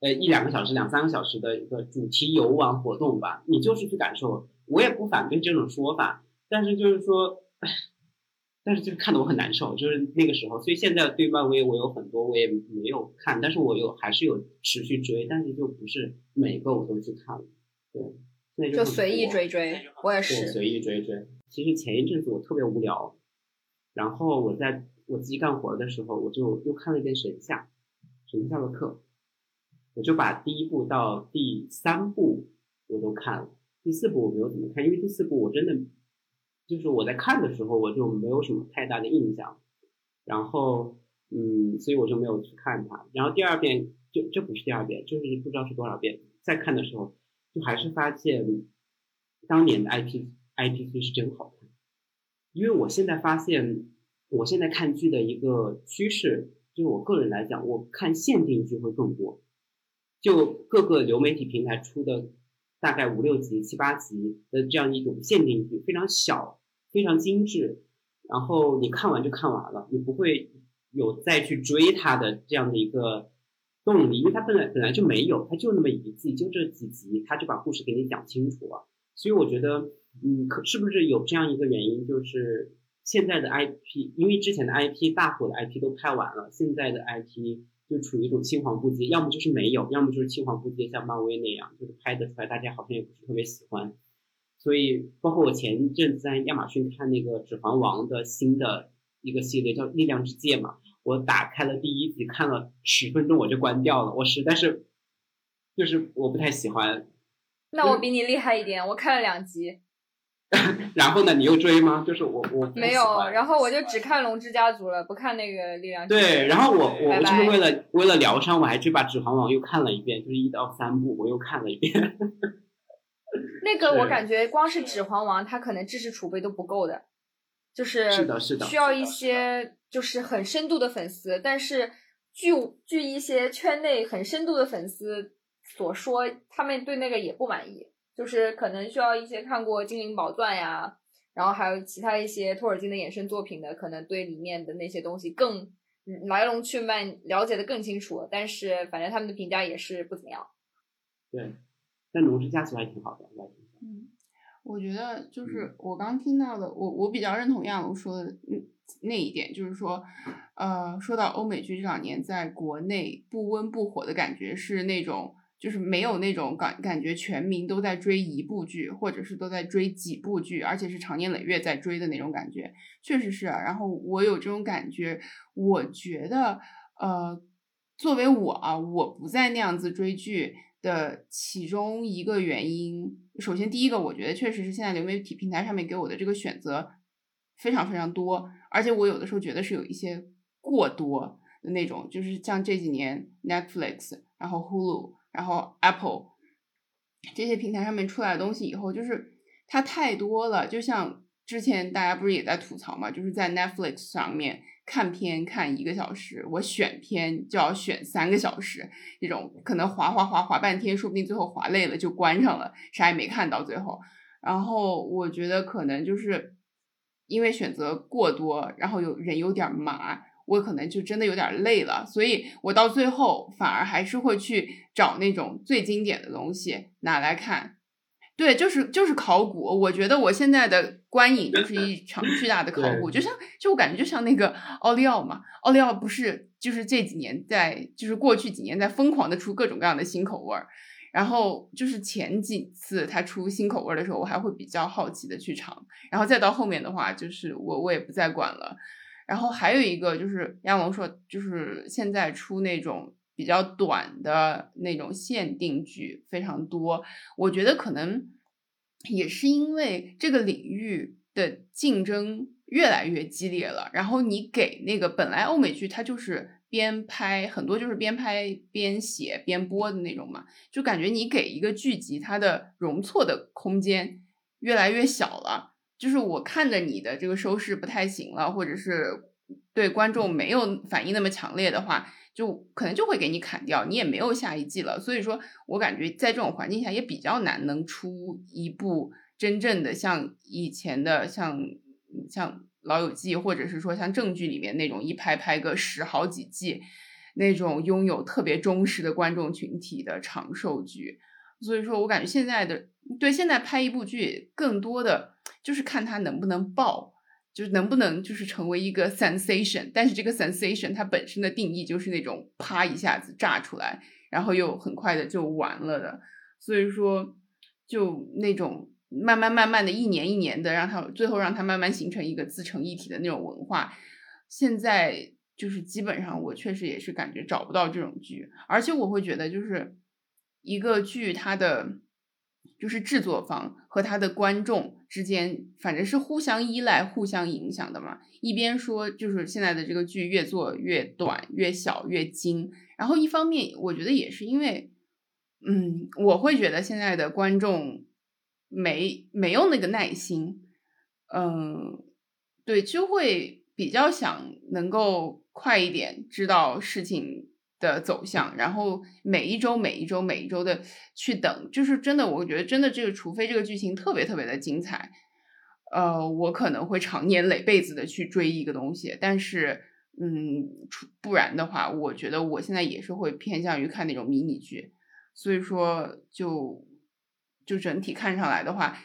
Speaker 3: 呃，一两个小时、两三个小时的一个主题游玩活动吧，你就是去感受。我也不反对这种说法，但是就是说，但是就是看得我很难受，就是那个时候。所以现在对漫威我有很多我也没有看，但是我有还是有持续追，但是就不是每个我都去看了。对，那
Speaker 1: 就随意追追，我也是
Speaker 3: 随意追追。其实前一阵子我特别无聊，然后我在我自己干活的时候，我就又看了一遍《神下》，《神下的课》。我就把第一部到第三部我都看了，第四部我没有怎么看，因为第四部我真的就是我在看的时候我就没有什么太大的印象，然后嗯，所以我就没有去看它。然后第二遍就这不是第二遍，就是不知道是多少遍。再看的时候，就还是发现当年的 IP IPC 是真好看。因为我现在发现，我现在看剧的一个趋势，就是我个人来讲，我看限定剧会更多。就各个流媒体平台出的大概五六集、七八集的这样一种限定剧，非常小、非常精致，然后你看完就看完了，你不会有再去追它的这样的一个动力，因为它本来本来就没有，它就那么一季，就这几集，它就把故事给你讲清楚了。所以我觉得，嗯，可是不是有这样一个原因，就是现在的 IP，因为之前的 IP 大火的 IP 都拍完了，现在的 IP。就处于一种青黄不接，要么就是没有，要么就是青黄不接，像漫威那样，就是拍得出来，大家好像也不是特别喜欢。所以，包括我前一阵在亚马逊看那个《指环王》的新的一个系列，叫《力量之戒》嘛，我打开了第一集，看了十分钟我就关掉了，我实在是，就是我不太喜欢。
Speaker 1: 那我比你厉害一点，我看了两集。
Speaker 3: 然后呢？你又追吗？就是我我
Speaker 1: 没有，然后我就只看《龙之家族》了，不看那个《力量》。
Speaker 3: 对，然后我我就是为了为了疗伤，我还去把《指环王》又看了一遍，就是一到三部我又看了一遍。
Speaker 1: 那个我感觉光是《指环王》，它可能知识储备都不够的，就是
Speaker 3: 是的，是的，
Speaker 1: 需要一些就是很深度的粉丝。但是据据一些圈内很深度的粉丝所说，他们对那个也不满意。就是可能需要一些看过《精灵宝钻》呀，然后还有其他一些托尔金的衍生作品的，可能对里面的那些东西更来龙去脉了解的更清楚。但是反正他们的评价也是不怎么样。
Speaker 3: 对，但《龙之家族》还挺好的，
Speaker 2: 嗯，我觉得就是我刚听到的，我我比较认同亚龙说的那一点，就是说，呃，说到欧美剧这两年在国内不温不火的感觉是那种。就是没有那种感感觉，全民都在追一部剧，或者是都在追几部剧，而且是长年累月在追的那种感觉，确实是。然后我有这种感觉，我觉得，呃，作为我啊，我不在那样子追剧的其中一个原因，首先第一个，我觉得确实是现在流媒体平台上面给我的这个选择非常非常多，而且我有的时候觉得是有一些过多的那种，就是像这几年 Netflix，然后 Hulu。然后 Apple 这些平台上面出来的东西以后，就是它太多了。就像之前大家不是也在吐槽嘛，就是在 Netflix 上面看片看一个小时，我选片就要选三个小时，这种可能划划划划半天，说不定最后划累了就关上了，啥也没看到最后。然后我觉得可能就是因为选择过多，然后有人有点麻。我可能就真的有点累了，所以我到最后反而还是会去找那种最经典的东西拿来看。对，就是就是考古。我觉得我现在的观影就是一场巨大的考古，就像就我感觉就像那个奥利奥嘛，奥利奥不是就是这几年在就是过去几年在疯狂的出各种各样的新口味儿，然后就是前几次他出新口味儿的时候，我还会比较好奇的去尝，然后再到后面的话，就是我我也不再管了。然后还有一个就是亚龙说，就是现在出那种比较短的那种限定剧非常多，我觉得可能也是因为这个领域的竞争越来越激烈了。然后你给那个本来欧美剧它就是边拍很多就是边拍边写边播的那种嘛，就感觉你给一个剧集它的容错的空间越来越小了。就是我看着你的这个收视不太行了，或者是对观众没有反应那么强烈的话，就可能就会给你砍掉，你也没有下一季了。所以说我感觉在这种环境下也比较难能出一部真正的像以前的像像老友记，或者是说像正剧里面那种一拍拍个十好几季那种拥有特别忠实的观众群体的长寿剧。所以说我感觉现在的对现在拍一部剧更多的。就是看它能不能爆，就是能不能就是成为一个 sensation。但是这个 sensation 它本身的定义就是那种啪一下子炸出来，然后又很快的就完了的。所以说，就那种慢慢慢慢的一年一年的，让它最后让它慢慢形成一个自成一体的那种文化。现在就是基本上我确实也是感觉找不到这种剧，而且我会觉得就是一个剧它的。就是制作方和他的观众之间，反正是互相依赖、互相影响的嘛。一边说就是现在的这个剧越做越短、越小、越精，然后一方面我觉得也是因为，嗯，我会觉得现在的观众没没有那个耐心，嗯，对，就会比较想能够快一点知道事情。的走向，然后每一周、每一周、每一周的去等，就是真的，我觉得真的这个，除非这个剧情特别特别的精彩，呃，我可能会长年累辈子的去追一个东西。但是，嗯，不然的话，我觉得我现在也是会偏向于看那种迷你剧。所以说，就就整体看上来的话，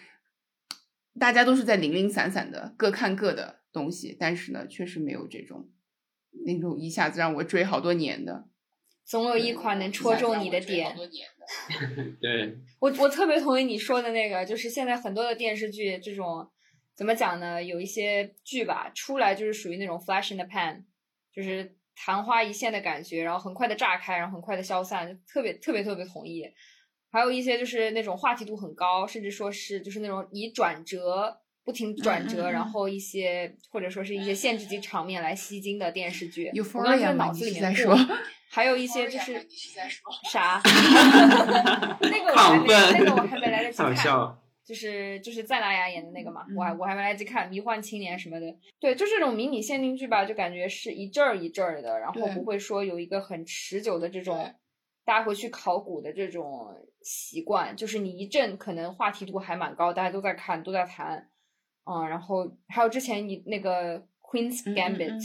Speaker 2: 大家都是在零零散散的各看各的东西，但是呢，确实没有这种那种一下子让我追好多年的。
Speaker 1: 总有一款能戳中你的点。
Speaker 3: 对，
Speaker 1: 我我特别同意你说的那个，就是现在很多的电视剧这种怎么讲呢？有一些剧吧，出来就是属于那种 flash in the pan，就是昙花一现的感觉，然后很快的炸开，然后很快的消散，特别特别特别同意。还有一些就是那种话题度很高，甚至说是就是那种以转折不停转折，然后一些或者说是一些限制级场面来吸睛的电视剧。我刚才脑子里面
Speaker 2: 说。
Speaker 1: 还有一些就是啥，那个我还没那个我还没来得及 看，就是就是在那亚演的那个嘛，我还我还没来得及看《迷幻青年》什么的。对，就这种迷你限定剧吧，就感觉是一阵儿一阵儿的，然后不会说有一个很持久的这种大家回去考古的这种习惯。就是你一阵可能话题度还蛮高，大家都在看都在谈，嗯，然后还有之前你那个《Queen's Gambit》。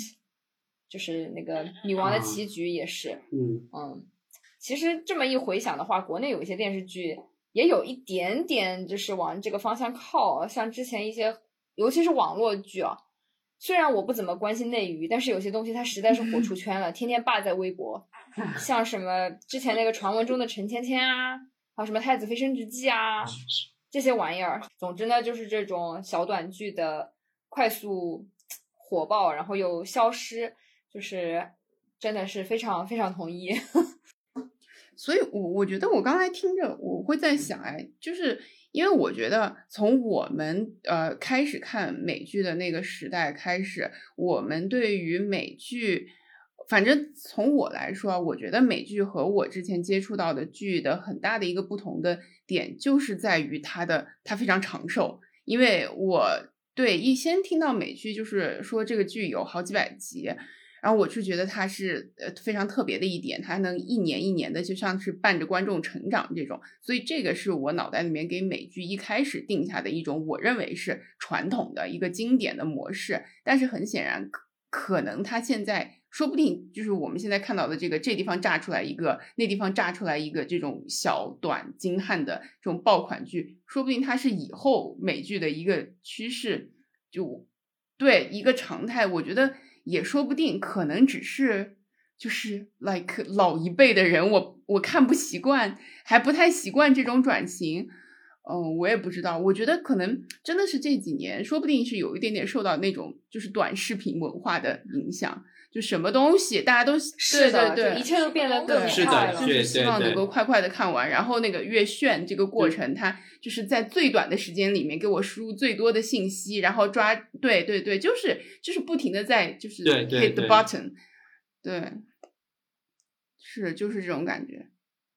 Speaker 1: 就是那个女王的棋局也是，
Speaker 3: 嗯
Speaker 1: 嗯，其实这么一回想的话，国内有一些电视剧也有一点点就是往这个方向靠，像之前一些，尤其是网络剧啊。虽然我不怎么关心内娱，但是有些东西它实在是火出圈了，天天霸在微博，像什么之前那个传闻中的陈芊芊啊，还有什么太子妃升职记啊，这些玩意儿。总之呢，就是这种小短剧的快速火爆，然后又消失。就是真的是非常非常同意，
Speaker 2: 所以，我我觉得我刚才听着，我会在想，哎，就是因为我觉得从我们呃开始看美剧的那个时代开始，我们对于美剧，反正从我来说，我觉得美剧和我之前接触到的剧的很大的一个不同的点，就是在于它的它非常长寿，因为我对一先听到美剧，就是说这个剧有好几百集。然后我是觉得它是呃非常特别的一点，它能一年一年的就像是伴着观众成长这种，所以这个是我脑袋里面给美剧一开始定下的一种我认为是传统的一个经典的模式。但是很显然，可能它现在说不定就是我们现在看到的这个这地方炸出来一个，那地方炸出来一个这种小短精悍的这种爆款剧，说不定它是以后美剧的一个趋势，就对一个常态。我觉得。也说不定，可能只是就是 like 老一辈的人，我我看不习惯，还不太习惯这种转型。嗯，我也不知道，我觉得可能真的是这几年，说不定是有一点点受到那种就是短视频文化的影响。就什么东西，大家都
Speaker 1: 是
Speaker 2: 的，对，
Speaker 1: 一切都变得更
Speaker 3: 快了，
Speaker 2: 就是希望能够快快的看完。然后那个越炫这个过程，它就是在最短的时间里面给我输入最多的信息，然后抓，对对对，就是就是不停的在就是 hit the button，对，是就是这种感觉。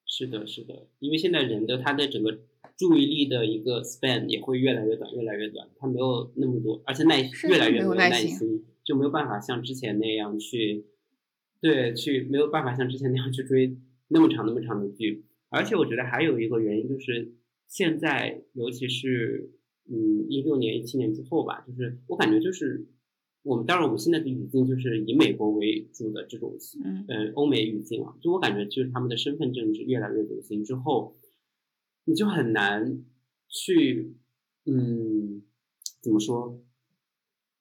Speaker 3: 是的，是的，因为现在人的他的整个注意力的一个 span 也会越来越短，越来越短。他没有那么多，而且耐越来越
Speaker 2: 没有
Speaker 3: 耐
Speaker 2: 心，
Speaker 3: 就没有办法像之前那样去，对，去没有办法像之前那样去追那么长那么长的剧。而且我觉得还有一个原因就是，现在尤其是嗯一六年、一七年之后吧，就是我感觉就是我们当然我们现在的语境就是以美国为主的这种嗯呃欧美语境啊，就我感觉就是他们的身份政治越来越流行之后。你就很难去，嗯，怎么说？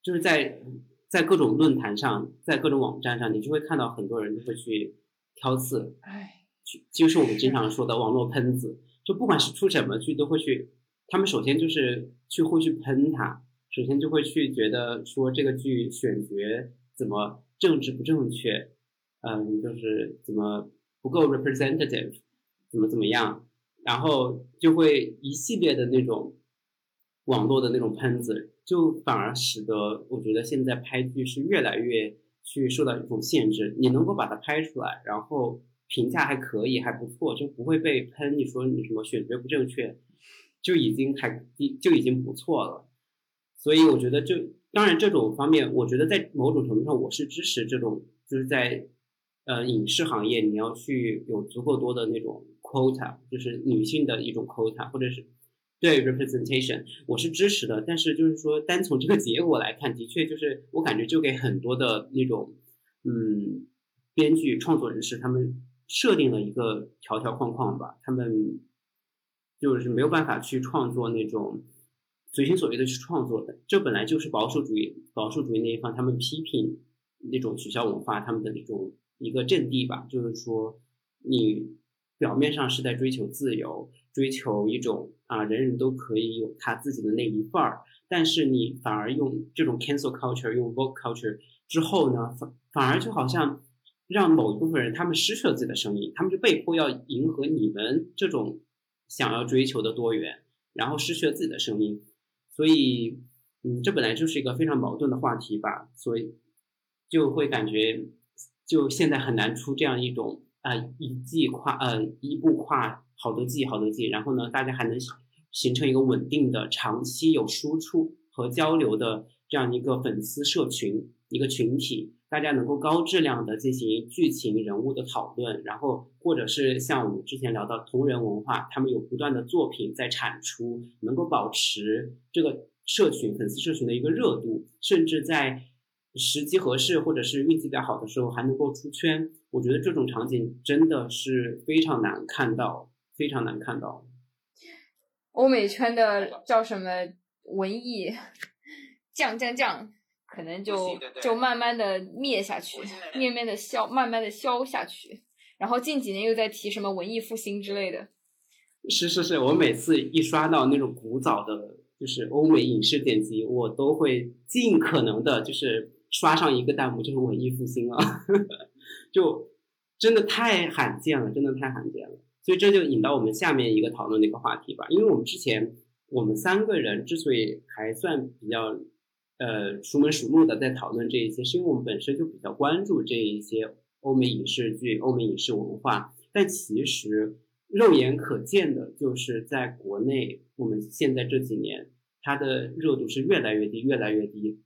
Speaker 3: 就是在在各种论坛上，在各种网站上，你就会看到很多人都会去挑刺，
Speaker 2: 哎，
Speaker 3: 就是我们经常说的网络喷子。就不管是出什么剧，都会去，他们首先就是去会去喷他，首先就会去觉得说这个剧选角怎么政治不正确，嗯，就是怎么不够 representative，怎么怎么样。然后就会一系列的那种网络的那种喷子，就反而使得我觉得现在拍剧是越来越去受到一种限制。你能够把它拍出来，然后评价还可以，还不错，就不会被喷。你说你什么选角不正确，就已经还就已经不错了。所以我觉得，就当然这种方面，我觉得在某种程度上，我是支持这种，就是在呃影视行业，你要去有足够多的那种。quota 就是女性的一种 quota，或者是对 representation，我是支持的。但是就是说，单从这个结果来看，的确就是我感觉就给很多的那种嗯编剧创作人士他们设定了一个条条框框吧，他们就是没有办法去创作那种随心所欲的去创作的。这本来就是保守主义保守主义那一方他们批评那种取消文化他们的那种一个阵地吧，就是说你。表面上是在追求自由，追求一种啊，人人都可以有他自己的那一份儿。但是你反而用这种 cancel culture，用 vote culture 之后呢，反反而就好像让某一部分人他们失去了自己的声音，他们就被迫要迎合你们这种想要追求的多元，然后失去了自己的声音。所以，嗯，这本来就是一个非常矛盾的话题吧。所以就会感觉，就现在很难出这样一种。啊，一季跨呃一步跨好多季好多季，然后呢，大家还能形成一个稳定的、长期有输出和交流的这样一个粉丝社群一个群体，大家能够高质量的进行剧情人物的讨论，然后或者是像我们之前聊到同人文化，他们有不断的作品在产出，能够保持这个社群粉丝社群的一个热度，甚至在。时机合适，或者是运气比较好的时候，还能够出圈。我觉得这种场景真的是非常难看到，非常难看到。
Speaker 1: 欧美圈的叫什么文艺降降降，可能就就慢慢的灭下去，面面的消，慢慢的消下去。然后近几年又在提什么文艺复兴之类的。
Speaker 3: 是是是，我每次一刷到那种古早的，就是欧美影视剪辑，我都会尽可能的，就是。刷上一个弹幕就是文艺复兴啊，就真的太罕见了，真的太罕见了。所以这就引到我们下面一个讨论的一个话题吧。因为我们之前我们三个人之所以还算比较呃熟门熟路的在讨论这一些，是因为我们本身就比较关注这一些欧美影视剧、欧美影视文化。但其实肉眼可见的就是在国内，我们现在这几年它的热度是越来越低，越来越低。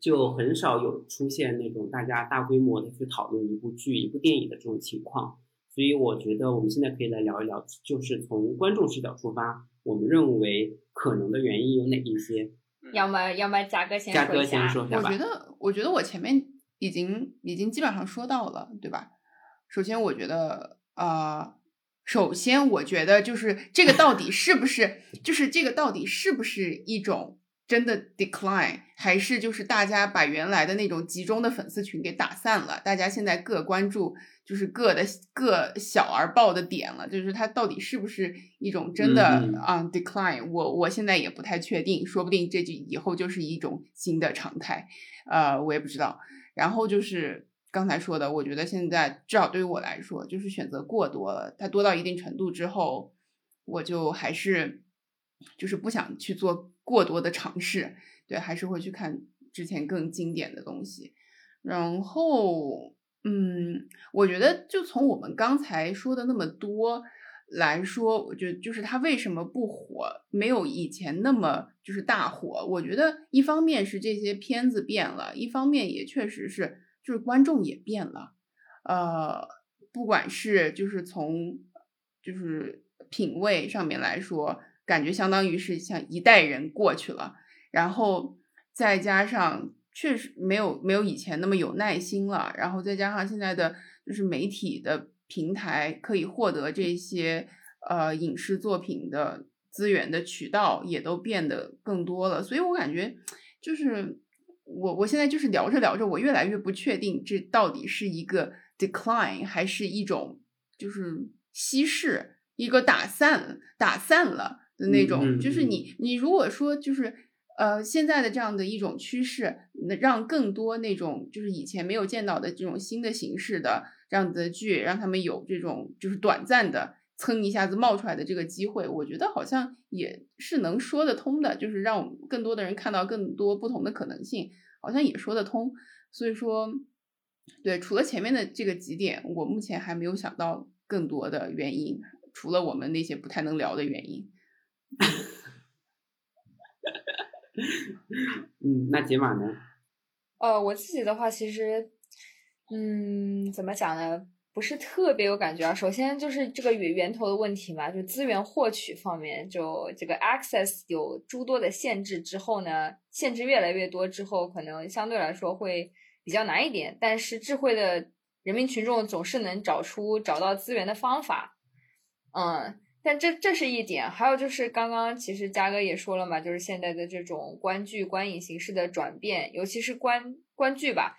Speaker 3: 就很少有出现那种大家大规模的去讨论一部剧、一部电影的这种情况，所以我觉得我们现在可以来聊一聊，就是从观众视角出发，我们认为可能的原因有哪一些？
Speaker 1: 要么要么嘉哥先
Speaker 3: 嘉哥先说
Speaker 2: 下吧。我觉得，我觉得我前面已经已经基本上说到了，对吧？首先，我觉得呃，首先我觉得就是这个到底是不是，就是这个到底是不是一种。真的 decline 还是就是大家把原来的那种集中的粉丝群给打散了，大家现在各关注就是各的各小而爆的点了，就是它到底是不是一种真的啊 decline？我我现在也不太确定，说不定这就以后就是一种新的常态，呃，我也不知道。然后就是刚才说的，我觉得现在至少对于我来说，就是选择过多了，它多到一定程度之后，我就还是就是不想去做。过多的尝试，对，还是会去看之前更经典的东西。然后，嗯，我觉得就从我们刚才说的那么多，来说，我觉得就是它为什么不火，没有以前那么就是大火。我觉得一方面是这些片子变了，一方面也确实是就是观众也变了。呃，不管是就是从就是品味上面来说，感觉相当于是像一代人过去了，然后再加上确实没有没有以前那么有耐心了，然后再加上现在的就是媒体的。平台可以获得这些呃影视作品的资源的渠道也都变得更多了，所以我感觉就是我我现在就是聊着聊着，我越来越不确定这到底是一个 decline 还是一种就是稀释，一个打散打散了的那种。就是你你如果说就是呃现在的这样的一种趋势，让更多那种就是以前没有见到的这种新的形式的。这样子的剧，让他们有这种就是短暂的蹭一下子冒出来的这个机会，我觉得好像也是能说得通的，就是让更多的人看到更多不同的可能性，好像也说得通。所以说，对，除了前面的这个几点，我目前还没有想到更多的原因，除了我们那些不太能聊的原因。
Speaker 3: 嗯，那解码呢？
Speaker 1: 呃，我自己的话，其实。嗯，怎么讲呢？不是特别有感觉啊。首先就是这个源源头的问题嘛，就资源获取方面，就这个 access 有诸多的限制之后呢，限制越来越多之后，可能相对来说会比较难一点。但是智慧的人民群众总是能找出找到资源的方法。嗯，但这这是一点。还有就是刚刚其实嘉哥也说了嘛，就是现在的这种观剧观影形式的转变，尤其是观观剧吧。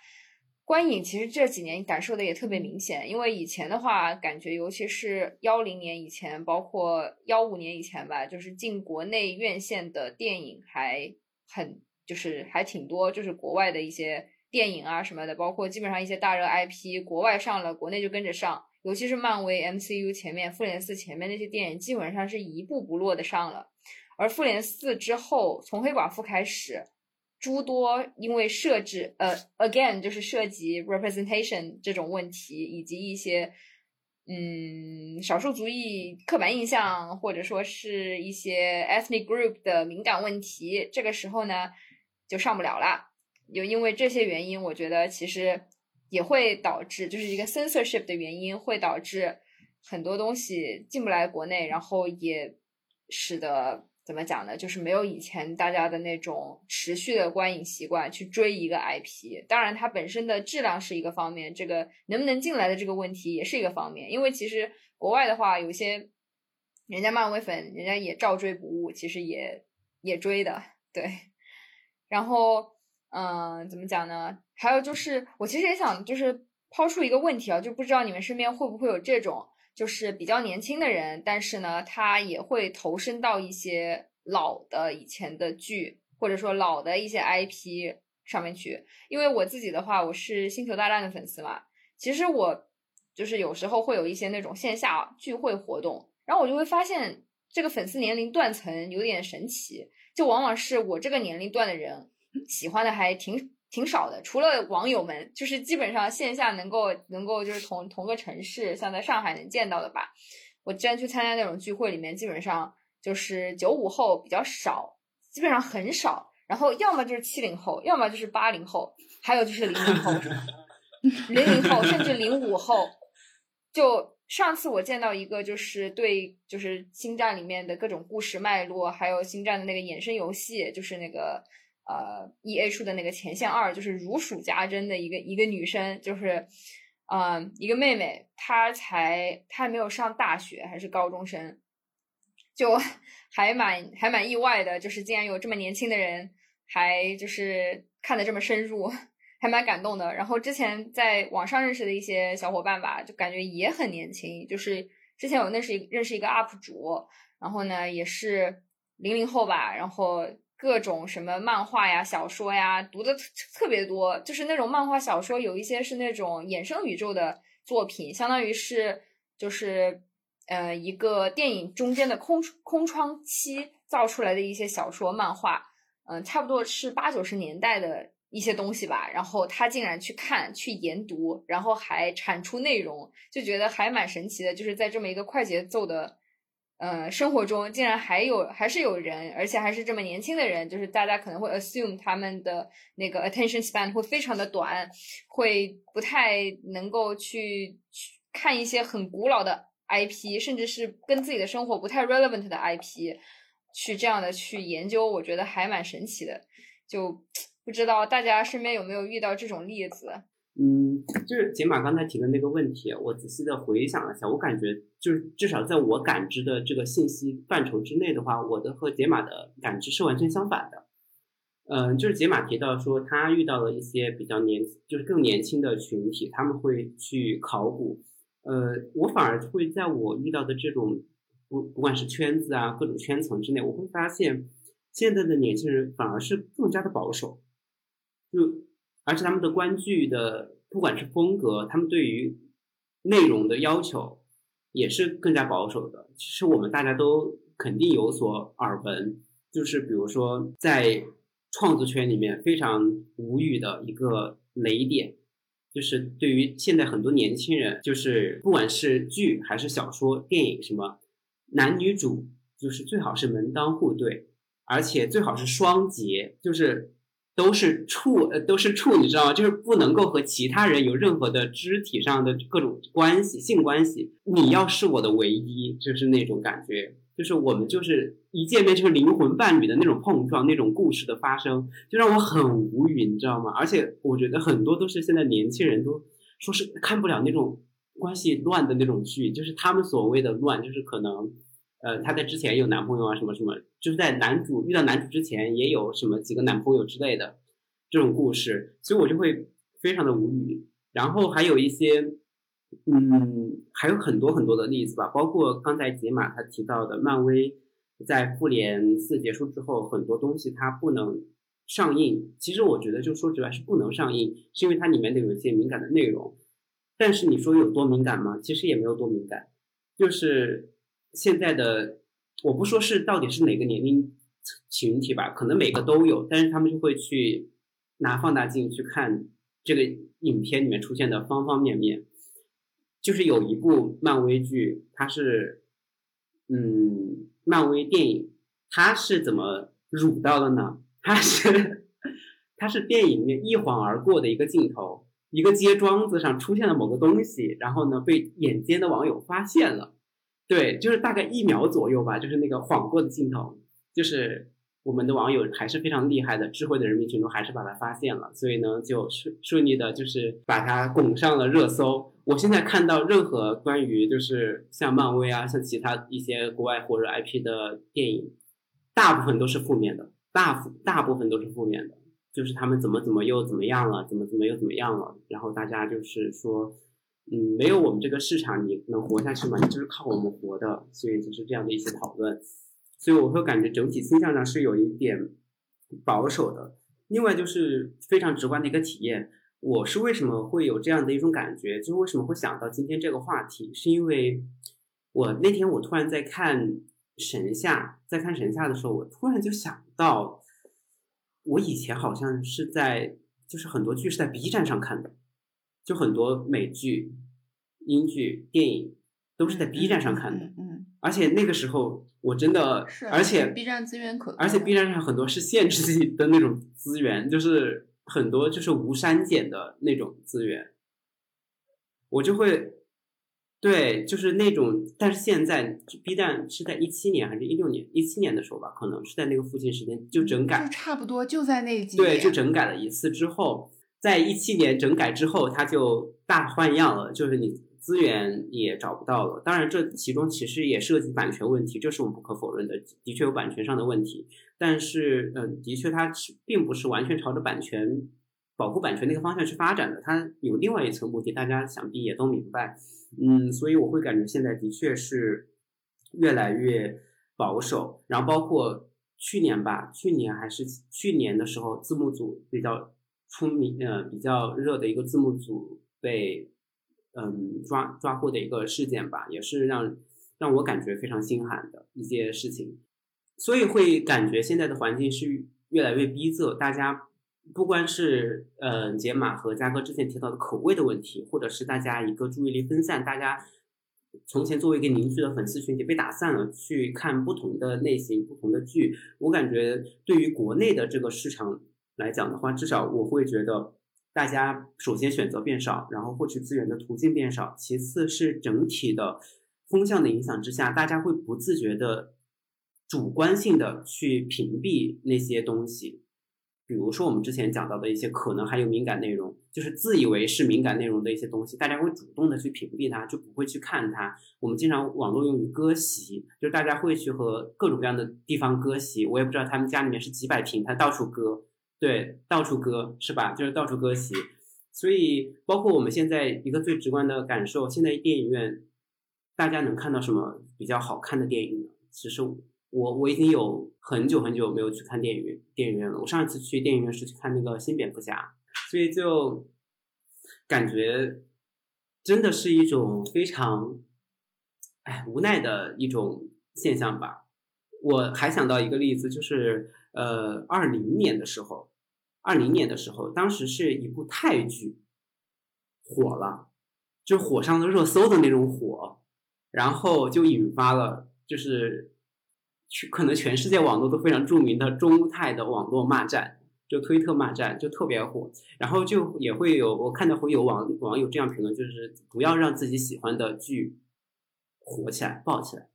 Speaker 1: 观影其实这几年感受的也特别明显，因为以前的话，感觉尤其是幺零年以前，包括幺五年以前吧，就是进国内院线的电影还很，就是还挺多，就是国外的一些电影啊什么的，包括基本上一些大热 IP，国外上了，国内就跟着上，尤其是漫威 MCU 前面，复联四前面那些电影基本上是一步不落的上了，而复联四之后，从黑寡妇开始。诸多因为设置，呃，again 就是涉及 representation 这种问题，以及一些嗯少数族裔刻板印象，或者说是一些 ethnic group 的敏感问题，这个时候呢就上不了了。就因为这些原因，我觉得其实也会导致，就是一个 censorship 的原因，会导致很多东西进不来国内，然后也使得。怎么讲呢？就是没有以前大家的那种持续的观影习惯去追一个 IP。当然，它本身的质量是一个方面，这个能不能进来的这个问题也是一个方面。因为其实国外的话，有些人家漫威粉，人家也照追不误，其实也也追的。对。然后，嗯，怎么讲呢？还有就是，我其实也想就是抛出一个问题啊，就不知道你们身边会不会有这种。就是比较年轻的人，但是呢，他也会投身到一些老的以前的剧，或者说老的一些 IP 上面去。因为我自己的话，我是星球大战的粉丝嘛。其实我就是有时候会有一些那种线下聚会活动，然后我就会发现这个粉丝年龄断层有点神奇，就往往是我这个年龄段的人喜欢的还挺。挺少的，除了网友们，就是基本上线下能够能够就是同同个城市，像在上海能见到的吧。我之前去参加那种聚会，里面基本上就是九五后比较少，基本上很少。然后要么就是七零后，要么就是八零后，还有就是零零后，零零后甚至零五后。就上次我见到一个，就是对，就是星战里面的各种故事脉络，还有星战的那个衍生游戏，就是那个。呃，E A 出的那个前线二就是如数家珍的一个一个女生，就是，嗯，一个妹妹，她才她还没有上大学，还是高中生，就 还蛮还蛮意外的，就是竟然有这么年轻的人，还就是看得这么深入，还蛮感动的。然后之前在网上认识的一些小伙伴吧，就感觉也很年轻，就是之前有认识一认识一个 UP 主，然后呢也是零零后吧，然后。各种什么漫画呀、小说呀，读的特特别多。就是那种漫画、小说，有一些是那种衍生宇宙的作品，相当于是就是呃一个电影中间的空空窗期造出来的一些小说、漫画。嗯，差不多是八九十年代的一些东西吧，然后他竟然去看、去研读，然后还产出内容，就觉得还蛮神奇的。就是在这么一个快节奏的呃生活中，竟然还有还是有人，而且还是这么年轻的人，就是大家可能会 assume 他们的那个 attention span 会非常的短，会不太能够去去看一些很古老的 IP，甚至是跟自己的生活不太 relevant 的 IP，去这样的去研究，我觉得还蛮神奇的，就。不知道大家身边有没有遇到这种例子？
Speaker 3: 嗯，就是杰玛刚才提的那个问题，我仔细的回想了一下，我感觉就是至少在我感知的这个信息范畴之内的话，我的和杰玛的感知是完全相反的。嗯，就是杰玛提到说他遇到了一些比较年，就是更年轻的群体，他们会去考古。呃，我反而会在我遇到的这种不不管是圈子啊各种圈层之内，我会发现现在的年轻人反而是更加的保守。就，而且他们的观剧的，不管是风格，他们对于内容的要求也是更加保守的。其实我们大家都肯定有所耳闻，就是比如说在创作圈里面非常无语的一个雷点，就是对于现在很多年轻人，就是不管是剧还是小说、电影什么，男女主就是最好是门当户对，而且最好是双节，就是。都是处，呃，都是处，你知道吗？就是不能够和其他人有任何的肢体上的各种关系，性关系。你要是我的唯一，就是那种感觉，就是我们就是一见面就是灵魂伴侣的那种碰撞，那种故事的发生，就让我很无语，你知道吗？而且我觉得很多都是现在年轻人都说是看不了那种关系乱的那种剧，就是他们所谓的乱，就是可能。呃，她在之前有男朋友啊，什么什么，就是在男主遇到男主之前也有什么几个男朋友之类的这种故事，所以我就会非常的无语。然后还有一些，嗯，还有很多很多的例子吧，包括刚才杰玛他提到的，漫威在复联四结束之后，很多东西它不能上映。其实我觉得，就说实话是不能上映，是因为它里面的有一些敏感的内容。但是你说有多敏感吗？其实也没有多敏感，就是。现在的我不说是到底是哪个年龄群体吧，可能每个都有，但是他们就会去拿放大镜去看这个影片里面出现的方方面面。就是有一部漫威剧，它是嗯，漫威电影，它是怎么辱到的呢？它是 它是电影里面一晃而过的一个镜头，一个街庄子上出现了某个东西，然后呢被眼尖的网友发现了。对，就是大概一秒左右吧，就是那个晃过的镜头，就是我们的网友还是非常厉害的，智慧的人民群众还是把它发现了，所以呢，就顺顺利的，就是把它拱上了热搜。我现在看到任何关于就是像漫威啊，像其他一些国外或者 IP 的电影，大部分都是负面的，大大部分都是负面的，就是他们怎么怎么又怎么样了，怎么怎么又怎么样了，然后大家就是说。嗯，没有我们这个市场，你能活下去吗？你就是靠我们活的，所以就是这样的一些讨论。所以我会感觉整体倾向上是有一点保守的。另外就是非常直观的一个体验，我是为什么会有这样的一种感觉？就是为什么会想到今天这个话题？是因为我那天我突然在看神下，在看神下的时候，我突然就想到，我以前好像是在，就是很多剧是在 B 站上看的。就很多美剧、英剧、电影都是在 B 站上看的，
Speaker 2: 嗯，
Speaker 3: 而且那个时候我真的，而且
Speaker 2: B 站资源可，
Speaker 3: 而且 B 站上很多是限制级的那种资源，就是很多就是无删减的那种资源，我就会，对，就是那种，但是现在 B 站是在一七年还是一六年？一七年的时候吧，可能是在那个附近时间就整改，
Speaker 2: 就差不多就在那几
Speaker 3: 对，就整改了一次之后。在一七年整改之后，它就大换样了，就是你资源也找不到了。当然，这其中其实也涉及版权问题，这是我们不可否认的，的确有版权上的问题。但是，嗯，的确它并不是完全朝着版权保护版权那个方向去发展的，它有另外一层目的，大家想必也都明白。嗯，所以我会感觉现在的确是越来越保守。然后，包括去年吧，去年还是去年的时候，字幕组比较。出名呃比较热的一个字幕组被嗯抓抓获的一个事件吧，也是让让我感觉非常心寒的一些事情，所以会感觉现在的环境是越来越逼仄，大家不光是呃杰玛和嘉哥之前提到的口味的问题，或者是大家一个注意力分散，大家从前作为一个凝聚的粉丝群体被打散了，去看不同的类型、不同的剧。我感觉对于国内的这个市场来讲的话，至少我会觉得大家首先选择变少，然后获取资源的途径变少，其次是整体的风向的影响之下，大家会不自觉的主观性的去屏蔽那些东西。比如说我们之前讲到的一些可能还有敏感内容，就是自以为是敏感内容的一些东西，大家会主动的去屏蔽它，就不会去看它。我们经常网络用语割席，就是大家会去和各种各样的地方割席。我也不知道他们家里面是几百平，他到处割，对，到处割是吧？就是到处割席。所以包括我们现在一个最直观的感受，现在电影院大家能看到什么比较好看的电影呢？其实。我我已经有很久很久没有去看电影电影院了。我上一次去电影院是去看那个新蝙蝠侠，所以就感觉真的是一种非常哎无奈的一种现象吧。我还想到一个例子，就是呃二零年的时候，二零年的时候，当时是一部泰剧火了，就火上了热搜的那种火，然后就引发了就是。全可能全世界网络都非常著名的中泰的网络骂战，就推特骂战就特别火，然后就也会有我看到会有网网友这样评论，就是不要让自己喜欢的剧火起来爆起来，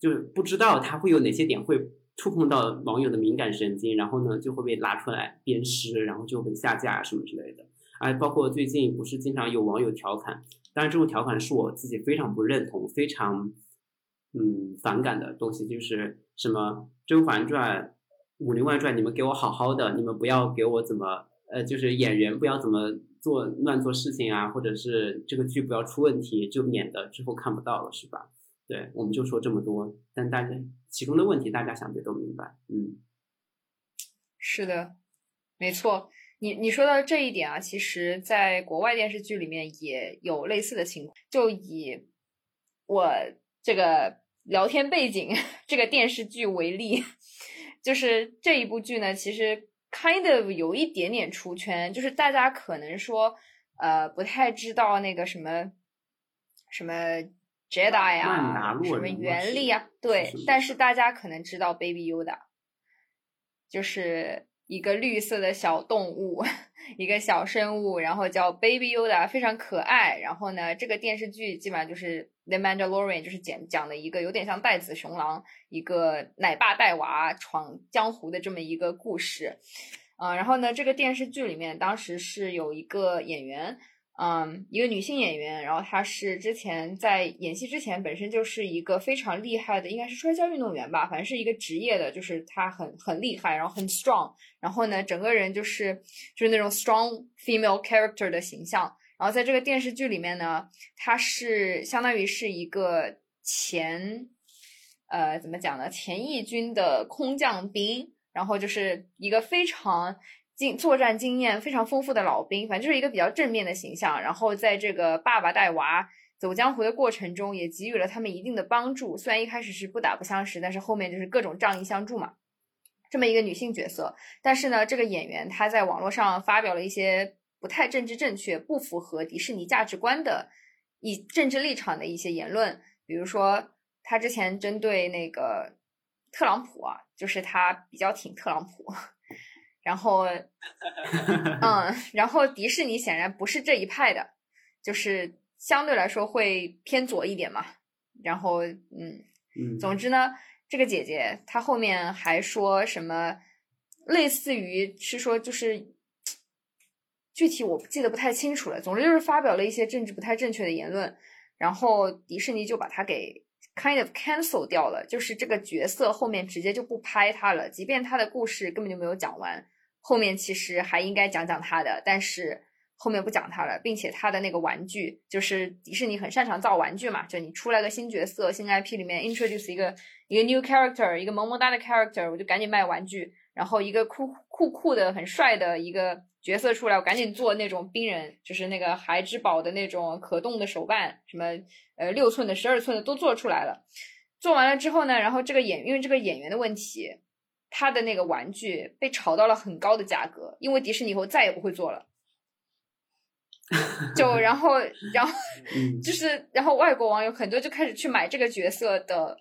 Speaker 3: 就是不知道它会有哪些点会触碰到网友的敏感神经，然后呢就会被拉出来鞭尸，然后就被下架什么之类的。哎，包括最近不是经常有网友调侃，当然这种调侃是我自己非常不认同，非常。嗯，反感的东西就是什么《甄嬛传》《武林外传》，你们给我好好的，你们不要给我怎么呃，就是演员不要怎么做乱做事情啊，或者是这个剧不要出问题，就免得之后看不到了，是吧？对，我们就说这么多，但大家其中的问题大家想必都明白。嗯，
Speaker 1: 是的，没错。你你说到这一点啊，其实在国外电视剧里面也有类似的情况，就以我这个。聊天背景这个电视剧为例，就是这一部剧呢，其实 kind of 有一点点出圈，就是大家可能说，呃，不太知道那个什么什么 Jedi 啊，什么原力啊，对，但是大家可能知道 Baby Yoda，就是。一个绿色的小动物，一个小生物，然后叫 Baby Yoda，非常可爱。然后呢，这个电视剧基本上就是《The Mandalorian》，就是讲讲的一个有点像带子雄狼，一个奶爸带娃闯江湖的这么一个故事。嗯，然后呢，这个电视剧里面当时是有一个演员。嗯，一个女性演员，然后她是之前在演戏之前本身就是一个非常厉害的，应该是摔跤运动员吧，反正是一个职业的，就是她很很厉害，然后很 strong，然后呢，整个人就是就是那种 strong female character 的形象。然后在这个电视剧里面呢，她是相当于是一个前呃怎么讲呢，前义军的空降兵，然后就是一个非常。经作战经验非常丰富的老兵，反正就是一个比较正面的形象。然后在这个爸爸带娃走江湖的过程中，也给予了他们一定的帮助。虽然一开始是不打不相识，但是后面就是各种仗义相助嘛。这么一个女性角色，但是呢，这个演员她在网络上发表了一些不太政治正确、不符合迪士尼价值观的以政治立场的一些言论。比如说，她之前针对那个特朗普啊，就是她比较挺特朗普。然后，嗯，然后迪士尼显然不是这一派的，就是相对来说会偏左一点嘛。然后，嗯，总之呢，这个姐姐她后面还说什么，类似于是说就是具体我记得不太清楚了。总之就是发表了一些政治不太正确的言论，然后迪士尼就把她给 kind of cancel 掉了，就是这个角色后面直接就不拍他了，即便他的故事根本就没有讲完。后面其实还应该讲讲他的，但是后面不讲他了，并且他的那个玩具，就是迪士尼很擅长造玩具嘛，就你出来个新角色、新 IP 里面 introduce 一个一个 new character，一个萌萌哒的 character，我就赶紧卖玩具，然后一个酷酷酷的、很帅的一个角色出来，我赶紧做那种冰人，就是那个孩之宝的那种可动的手办，什么呃六寸的、十二寸的都做出来了。做完了之后呢，然后这个演因为这个演员的问题。他的那个玩具被炒到了很高的价格，因为迪士尼以后再也不会做了。就然后然后
Speaker 3: 嗯
Speaker 1: 就是然后外国网友很多就开始去买这个角色的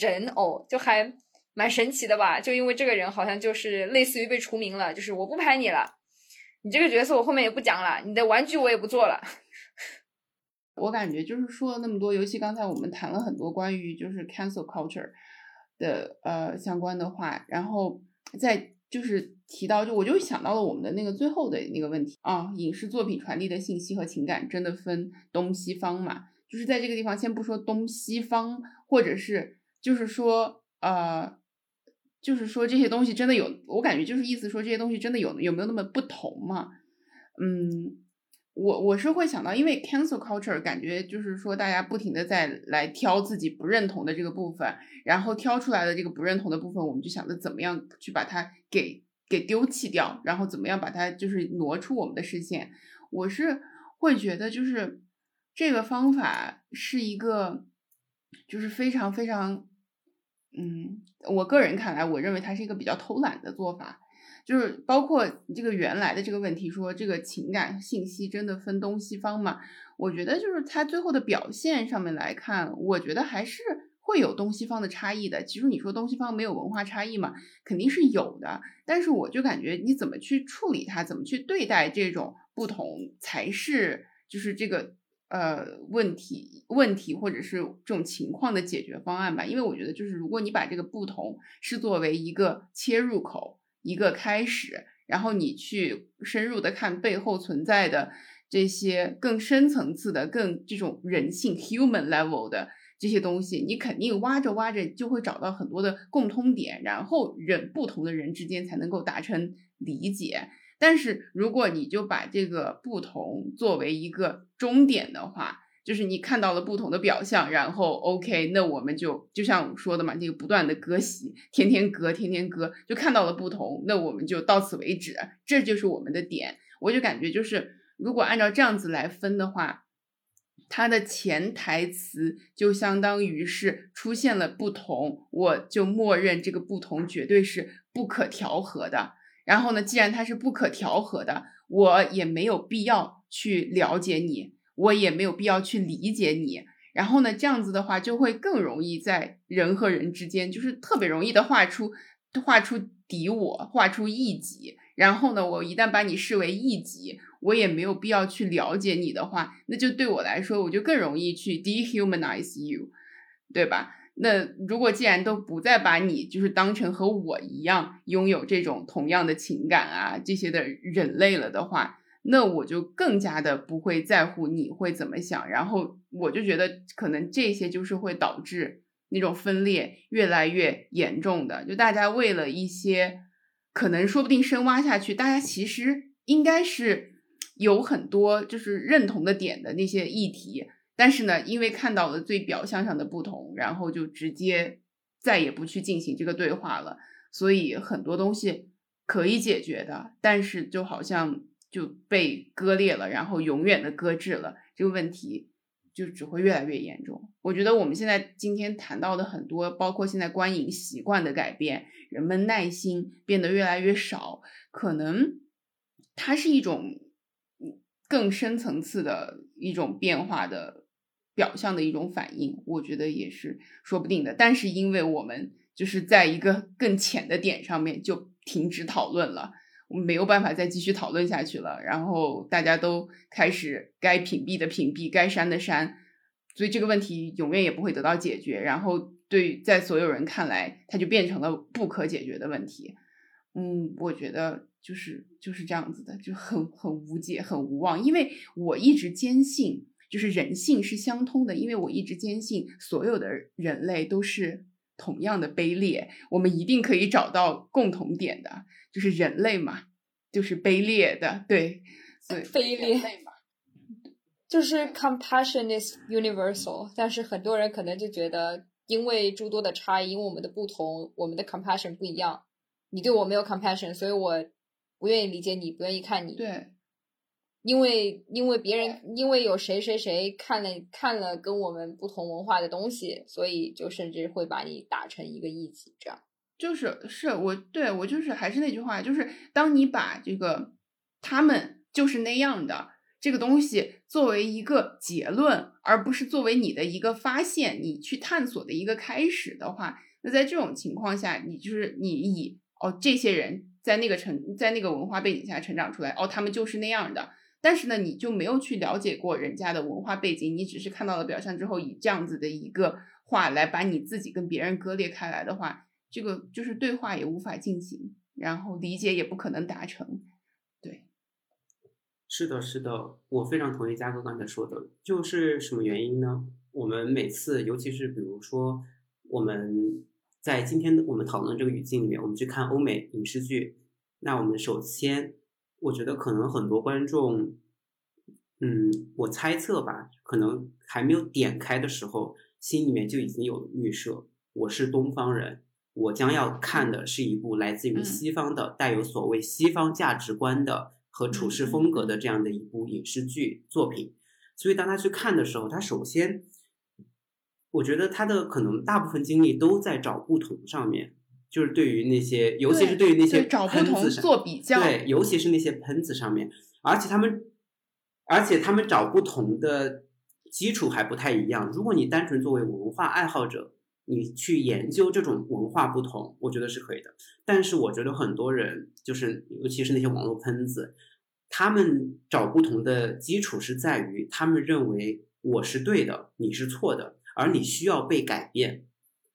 Speaker 1: 人偶，就还蛮神奇的吧？就因为这个人好像就是类似于被除名了，就是我不拍你了，你这个角色我后面也不讲了，你的玩具我也不做了。
Speaker 2: 我感觉就是说了那么多，尤其刚才我们谈了很多关于就是 cancel culture 的呃相关的话，然后再就是提到，就我就想到了我们的那个最后的那个问题啊，影视作品传递的信息和情感真的分东西方嘛？就是在这个地方，先不说东西方，或者是就是说呃，就是说这些东西真的有，我感觉就是意思说这些东西真的有有没有那么不同嘛？嗯。我我是会想到，因为 cancel culture 感觉就是说大家不停的在来挑自己不认同的这个部分，然后挑出来的这个不认同的部分，我们就想着怎么样去把它给给丢弃掉，然后怎么样把它就是挪出我们的视线。我是会觉得就是这个方法是一个就是非常非常，嗯，我个人看来，我认为它是一个比较偷懒的做法。就是包括这个原来的这个问题，说这个情感信息真的分东西方嘛？我觉得就是它最后的表现上面来看，我觉得还是会有东西方的差异的。其实你说东西方没有文化差异嘛，肯定是有的。但是我就感觉你怎么去处理它，怎么去对待这种不同，才是就是这个呃问题问题或者是这种情况的解决方案吧。因为我觉得就是如果你把这个不同是作为一个切入口。一个开始，然后你去深入的看背后存在的这些更深层次的、更这种人性 （human level） 的这些东西，你肯定挖着挖着就会找到很多的共通点，然后人不同的人之间才能够达成理解。但是如果你就把这个不同作为一个终点的话，就是你看到了不同的表象，然后 OK，那我们就就像我说的嘛，这个不断的割席，天天割，天天割，就看到了不同，那我们就到此为止，这就是我们的点。我就感觉就是，如果按照这样子来分的话，它的潜台词就相当于是出现了不同，我就默认这个不同绝对是不可调和的。然后呢，既然它是不可调和的，我也没有必要去了解你。我也没有必要去理解你，然后呢，这样子的话就会更容易在人和人之间，就是特别容易的画出画出敌我，画出异己。然后呢，我一旦把你视为异己，我也没有必要去了解你的话，那就对我来说，我就更容易去 dehumanize you，对吧？那如果既然都不再把你就是当成和我一样拥有这种同样的情感啊这些的人类了的话。那我就更加的不会在乎你会怎么想，然后我就觉得可能这些就是会导致那种分裂越来越严重的。就大家为了一些可能说不定深挖下去，大家其实应该是有很多就是认同的点的那些议题，但是呢，因为看到了最表象上的不同，然后就直接再也不去进行这个对话了。所以很多东西可以解决的，但是就好像。就被割裂了，然后永远的搁置了，这个问题就只会越来越严重。我觉得我们现在今天谈到的很多，包括现在观影习惯的改变，人们耐心变得越来越少，可能它是一种更深层次的一种变化的表象的一种反应，我觉得也是说不定的。但是因为我们就是在一个更浅的点上面就停止讨论了。没有办法再继续讨论下去了，然后大家都开始该屏蔽的屏蔽，该删的删，所以这个问题永远也不会得到解决。然后对在所有人看来，它就变成了不可解决的问题。嗯，我觉得就是就是这样子的，就很很无解，很无望。因为我一直坚信，就是人性是相通的，因为我一直坚信所有的人类都是。同样的卑劣，我们一定可以找到共同点的，就是人类嘛，就是卑劣的，对，对
Speaker 1: 卑劣嘛，就是 compassion is universal。但是很多人可能就觉得，因为诸多的差异，因为我们的不同，我们的 compassion 不一样，你对我没有 compassion，所以我不愿意理解你，不愿意看你。
Speaker 2: 对。
Speaker 1: 因为因为别人因为有谁谁谁看了看了跟我们不同文化的东西，所以就甚至会把你打成一个异己这样。
Speaker 2: 就是是我对我就是还是那句话，就是当你把这个他们就是那样的这个东西作为一个结论，而不是作为你的一个发现，你去探索的一个开始的话，那在这种情况下，你就是你以哦这些人在那个成在那个文化背景下成长出来，哦他们就是那样的。但是呢，你就没有去了解过人家的文化背景，你只是看到了表象之后，以这样子的一个话来把你自己跟别人割裂开来的话，这个就是对话也无法进行，然后理解也不可能达成。对，
Speaker 3: 是的，是的，我非常同意嘉哥刚才说的，就是什么原因呢？我们每次，尤其是比如说我们在今天我们讨论这个语境里面，我们去看欧美影视剧，那我们首先。我觉得可能很多观众，嗯，我猜测吧，可能还没有点开的时候，心里面就已经有预设。我是东方人，我将要看的是一部来自于西方的、带有所谓西方价值观的和处事风格的这样的一部影视剧作品。所以当他去看的时候，他首先，我觉得他的可能大部分精力都在找不同上面。就是对于那些，尤其是对于那些喷子
Speaker 2: 做比较，
Speaker 3: 对，尤其是那些喷子上面，而且他们，而且他们找不同的基础还不太一样。如果你单纯作为文化爱好者，你去研究这种文化不同，我觉得是可以的。但是我觉得很多人，就是尤其是那些网络喷子，他们找不同的基础是在于，他们认为我是对的，你是错的，而你需要被改变。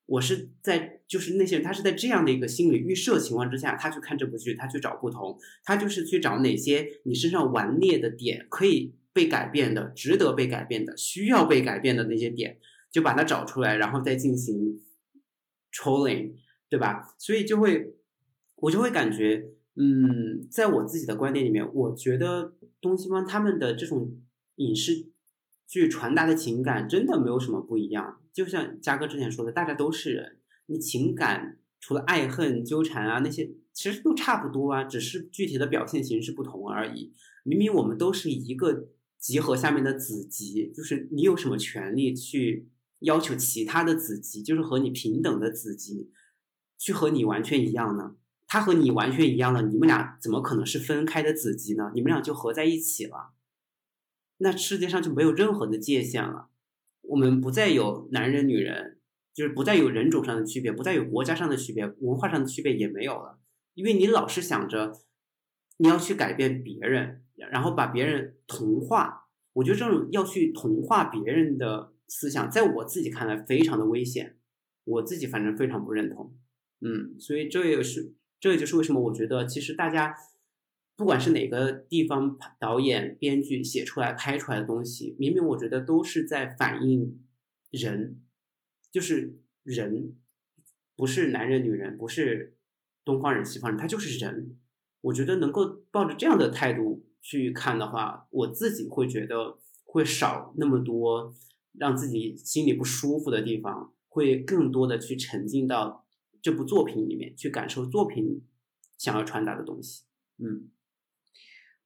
Speaker 3: 我是在就是那些人，他是在这样的一个心理预设情况之下，他去看这部剧，他去找不同，他就是去找哪些你身上顽劣的点可以被改变的、值得被改变的、需要被改变的那些点，就把它找出来，然后再进行 trolling，对吧？所以就会我就会感觉，嗯，在我自己的观点里面，我觉得东西方他们的这种影视。剧传达的情感真的没有什么不一样，就像嘉哥之前说的，大家都是人，你情感除了爱恨纠缠啊那些，其实都差不多啊，只是具体的表现形式不同而已。明明我们都是一个集合下面的子集，就是你有什么权利去要求其他的子集，就是和你平等的子集，去和你完全一样呢？他和你完全一样了，你们俩怎么可能是分开的子集呢？你们俩就合在一起了。那世界上就没有任何的界限了，我们不再有男人女人，就是不再有人种上的区别，不再有国家上的区别，文化上的区别也没有了。因为你老是想着你要去改变别人，然后把别人同化，我觉得这种要去同化别人的思想，在我自己看来非常的危险，我自己反正非常不认同。嗯，所以这也是这也就是为什么我觉得其实大家。不管是哪个地方导演、编剧写出来、拍出来的东西，明明我觉得都是在反映人，就是人，不是男人、女人，不是东方人、西方人，他就是人。我觉得能够抱着这样的态度去看的话，我自己会觉得会少那么多让自己心里不舒服的地方，会更多的去沉浸到这部作品里面，去感受作品想要传达的东西。嗯。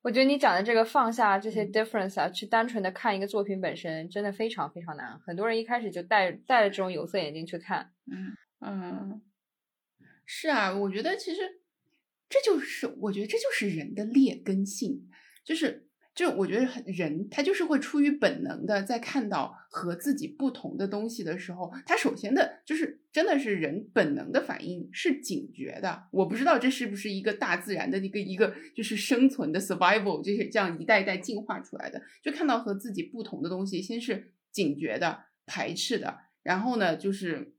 Speaker 1: 我觉得你讲的这个放下这些 difference 啊，去单纯的看一个作品本身，真的非常非常难。很多人一开始就戴戴着这种有色眼镜去看。
Speaker 2: 嗯嗯，是啊，我觉得其实这就是我觉得这就是人的劣根性，就是。就我觉得人他就是会出于本能的，在看到和自己不同的东西的时候，他首先的就是真的是人本能的反应是警觉的。我不知道这是不是一个大自然的一个一个就是生存的 survival，就是这样一代一代进化出来的。就看到和自己不同的东西，先是警觉的、排斥的，然后呢就是。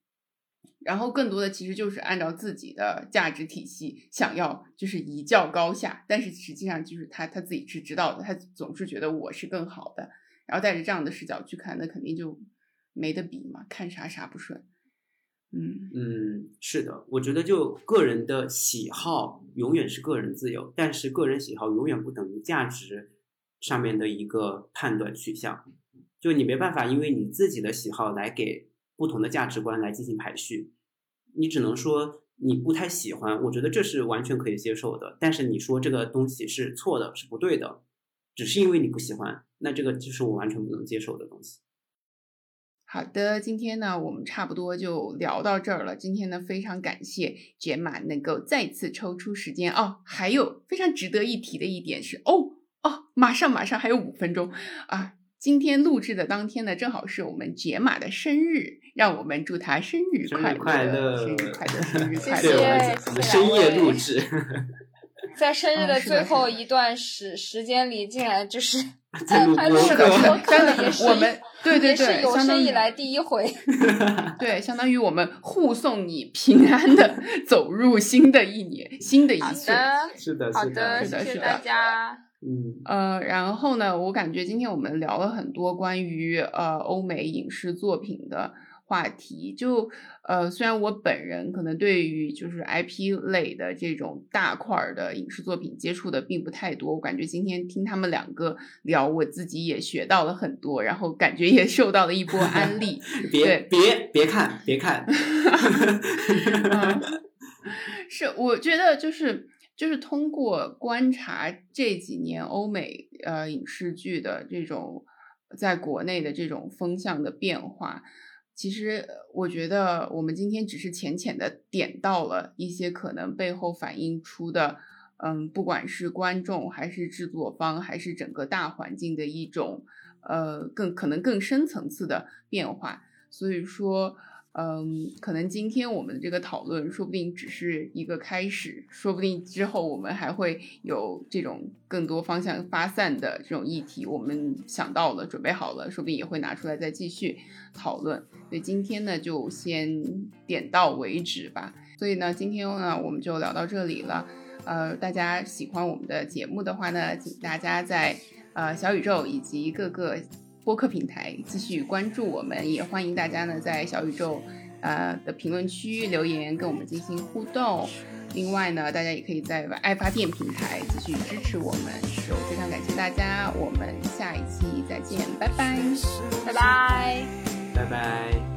Speaker 2: 然后更多的其实就是按照自己的价值体系想要就是一较高下，但是实际上就是他他自己是知道的，他总是觉得我是更好的，然后带着这样的视角去看，那肯定就没得比嘛，看啥啥不顺。嗯
Speaker 3: 嗯，是的，我觉得就个人的喜好永远是个人自由，但是个人喜好永远不等于价值上面的一个判断取向，就你没办法因为你自己的喜好来给。不同的价值观来进行排序，你只能说你不太喜欢，我觉得这是完全可以接受的。但是你说这个东西是错的，是不对的，只是因为你不喜欢，那这个就是我完全不能接受的东西。
Speaker 2: 好的，今天呢，我们差不多就聊到这儿了。今天呢，非常感谢杰玛能够再次抽出时间哦。还有非常值得一提的一点是，哦哦，马上马上还有五分钟啊！今天录制的当天呢，正好是我们杰玛的生日，让我们祝他生日
Speaker 3: 生日
Speaker 2: 快
Speaker 3: 快乐
Speaker 2: 生日快乐，生日 快
Speaker 1: 谢
Speaker 3: 对，我
Speaker 2: 乐！
Speaker 3: 们我们
Speaker 1: 谢谢
Speaker 3: 深夜录制
Speaker 1: 在生日
Speaker 2: 啊
Speaker 1: 的最后一段时时间里，竟然就是
Speaker 3: 在录
Speaker 1: 还录
Speaker 3: 播
Speaker 2: 是的，是的，
Speaker 1: 播客
Speaker 2: 真的
Speaker 1: 也，是
Speaker 2: 我们对对对，
Speaker 1: 也是有生以来第一回。
Speaker 2: 对，相当于我们护送你平安的走入新的一年，新的一
Speaker 1: 好
Speaker 2: 岁。
Speaker 1: 的，
Speaker 3: 是的，是
Speaker 1: 好的，
Speaker 2: 是的是的
Speaker 1: 谢谢大家。
Speaker 3: 嗯，
Speaker 2: 呃，然后呢，我感觉今天我们聊了很多关于呃欧美影视作品的话题。就呃，虽然我本人可能对于就是 IP 类的这种大块儿的影视作品接触的并不太多，我感觉今天听他们两个聊，我自己也学到了很多，然后感觉也受到了一波安利。
Speaker 3: 别别别看别看，
Speaker 2: 嗯，是，我觉得就是就是通过观察这几年欧美呃影视剧的这种在国内的这种风向的变化，其实我觉得我们今天只是浅浅的点到了一些可能背后反映出的，嗯，不管是观众还是制作方还是整个大环境的一种呃更可能更深层次的变化。所以说，嗯，可能今天我们的这个讨论说不定只是一个开始，说不定之后我们还会有这种更多方向发散的这种议题，我们想到了，准备好了，说不定也会拿出来再继续讨论。所以今天呢，就先点到为止吧。所以呢，今天呢，我们就聊到这里了。呃，大家喜欢我们的节目的话呢，请大家在呃小宇宙以及各个播客平台继续关注我们，也欢迎大家呢在小宇宙呃的评论区留言跟我们进行互动。另外呢，大家也可以在爱发电平台继续支持我们，就非常感谢大家，我们下一期再见，拜拜。
Speaker 1: 拜拜。
Speaker 3: 拜拜。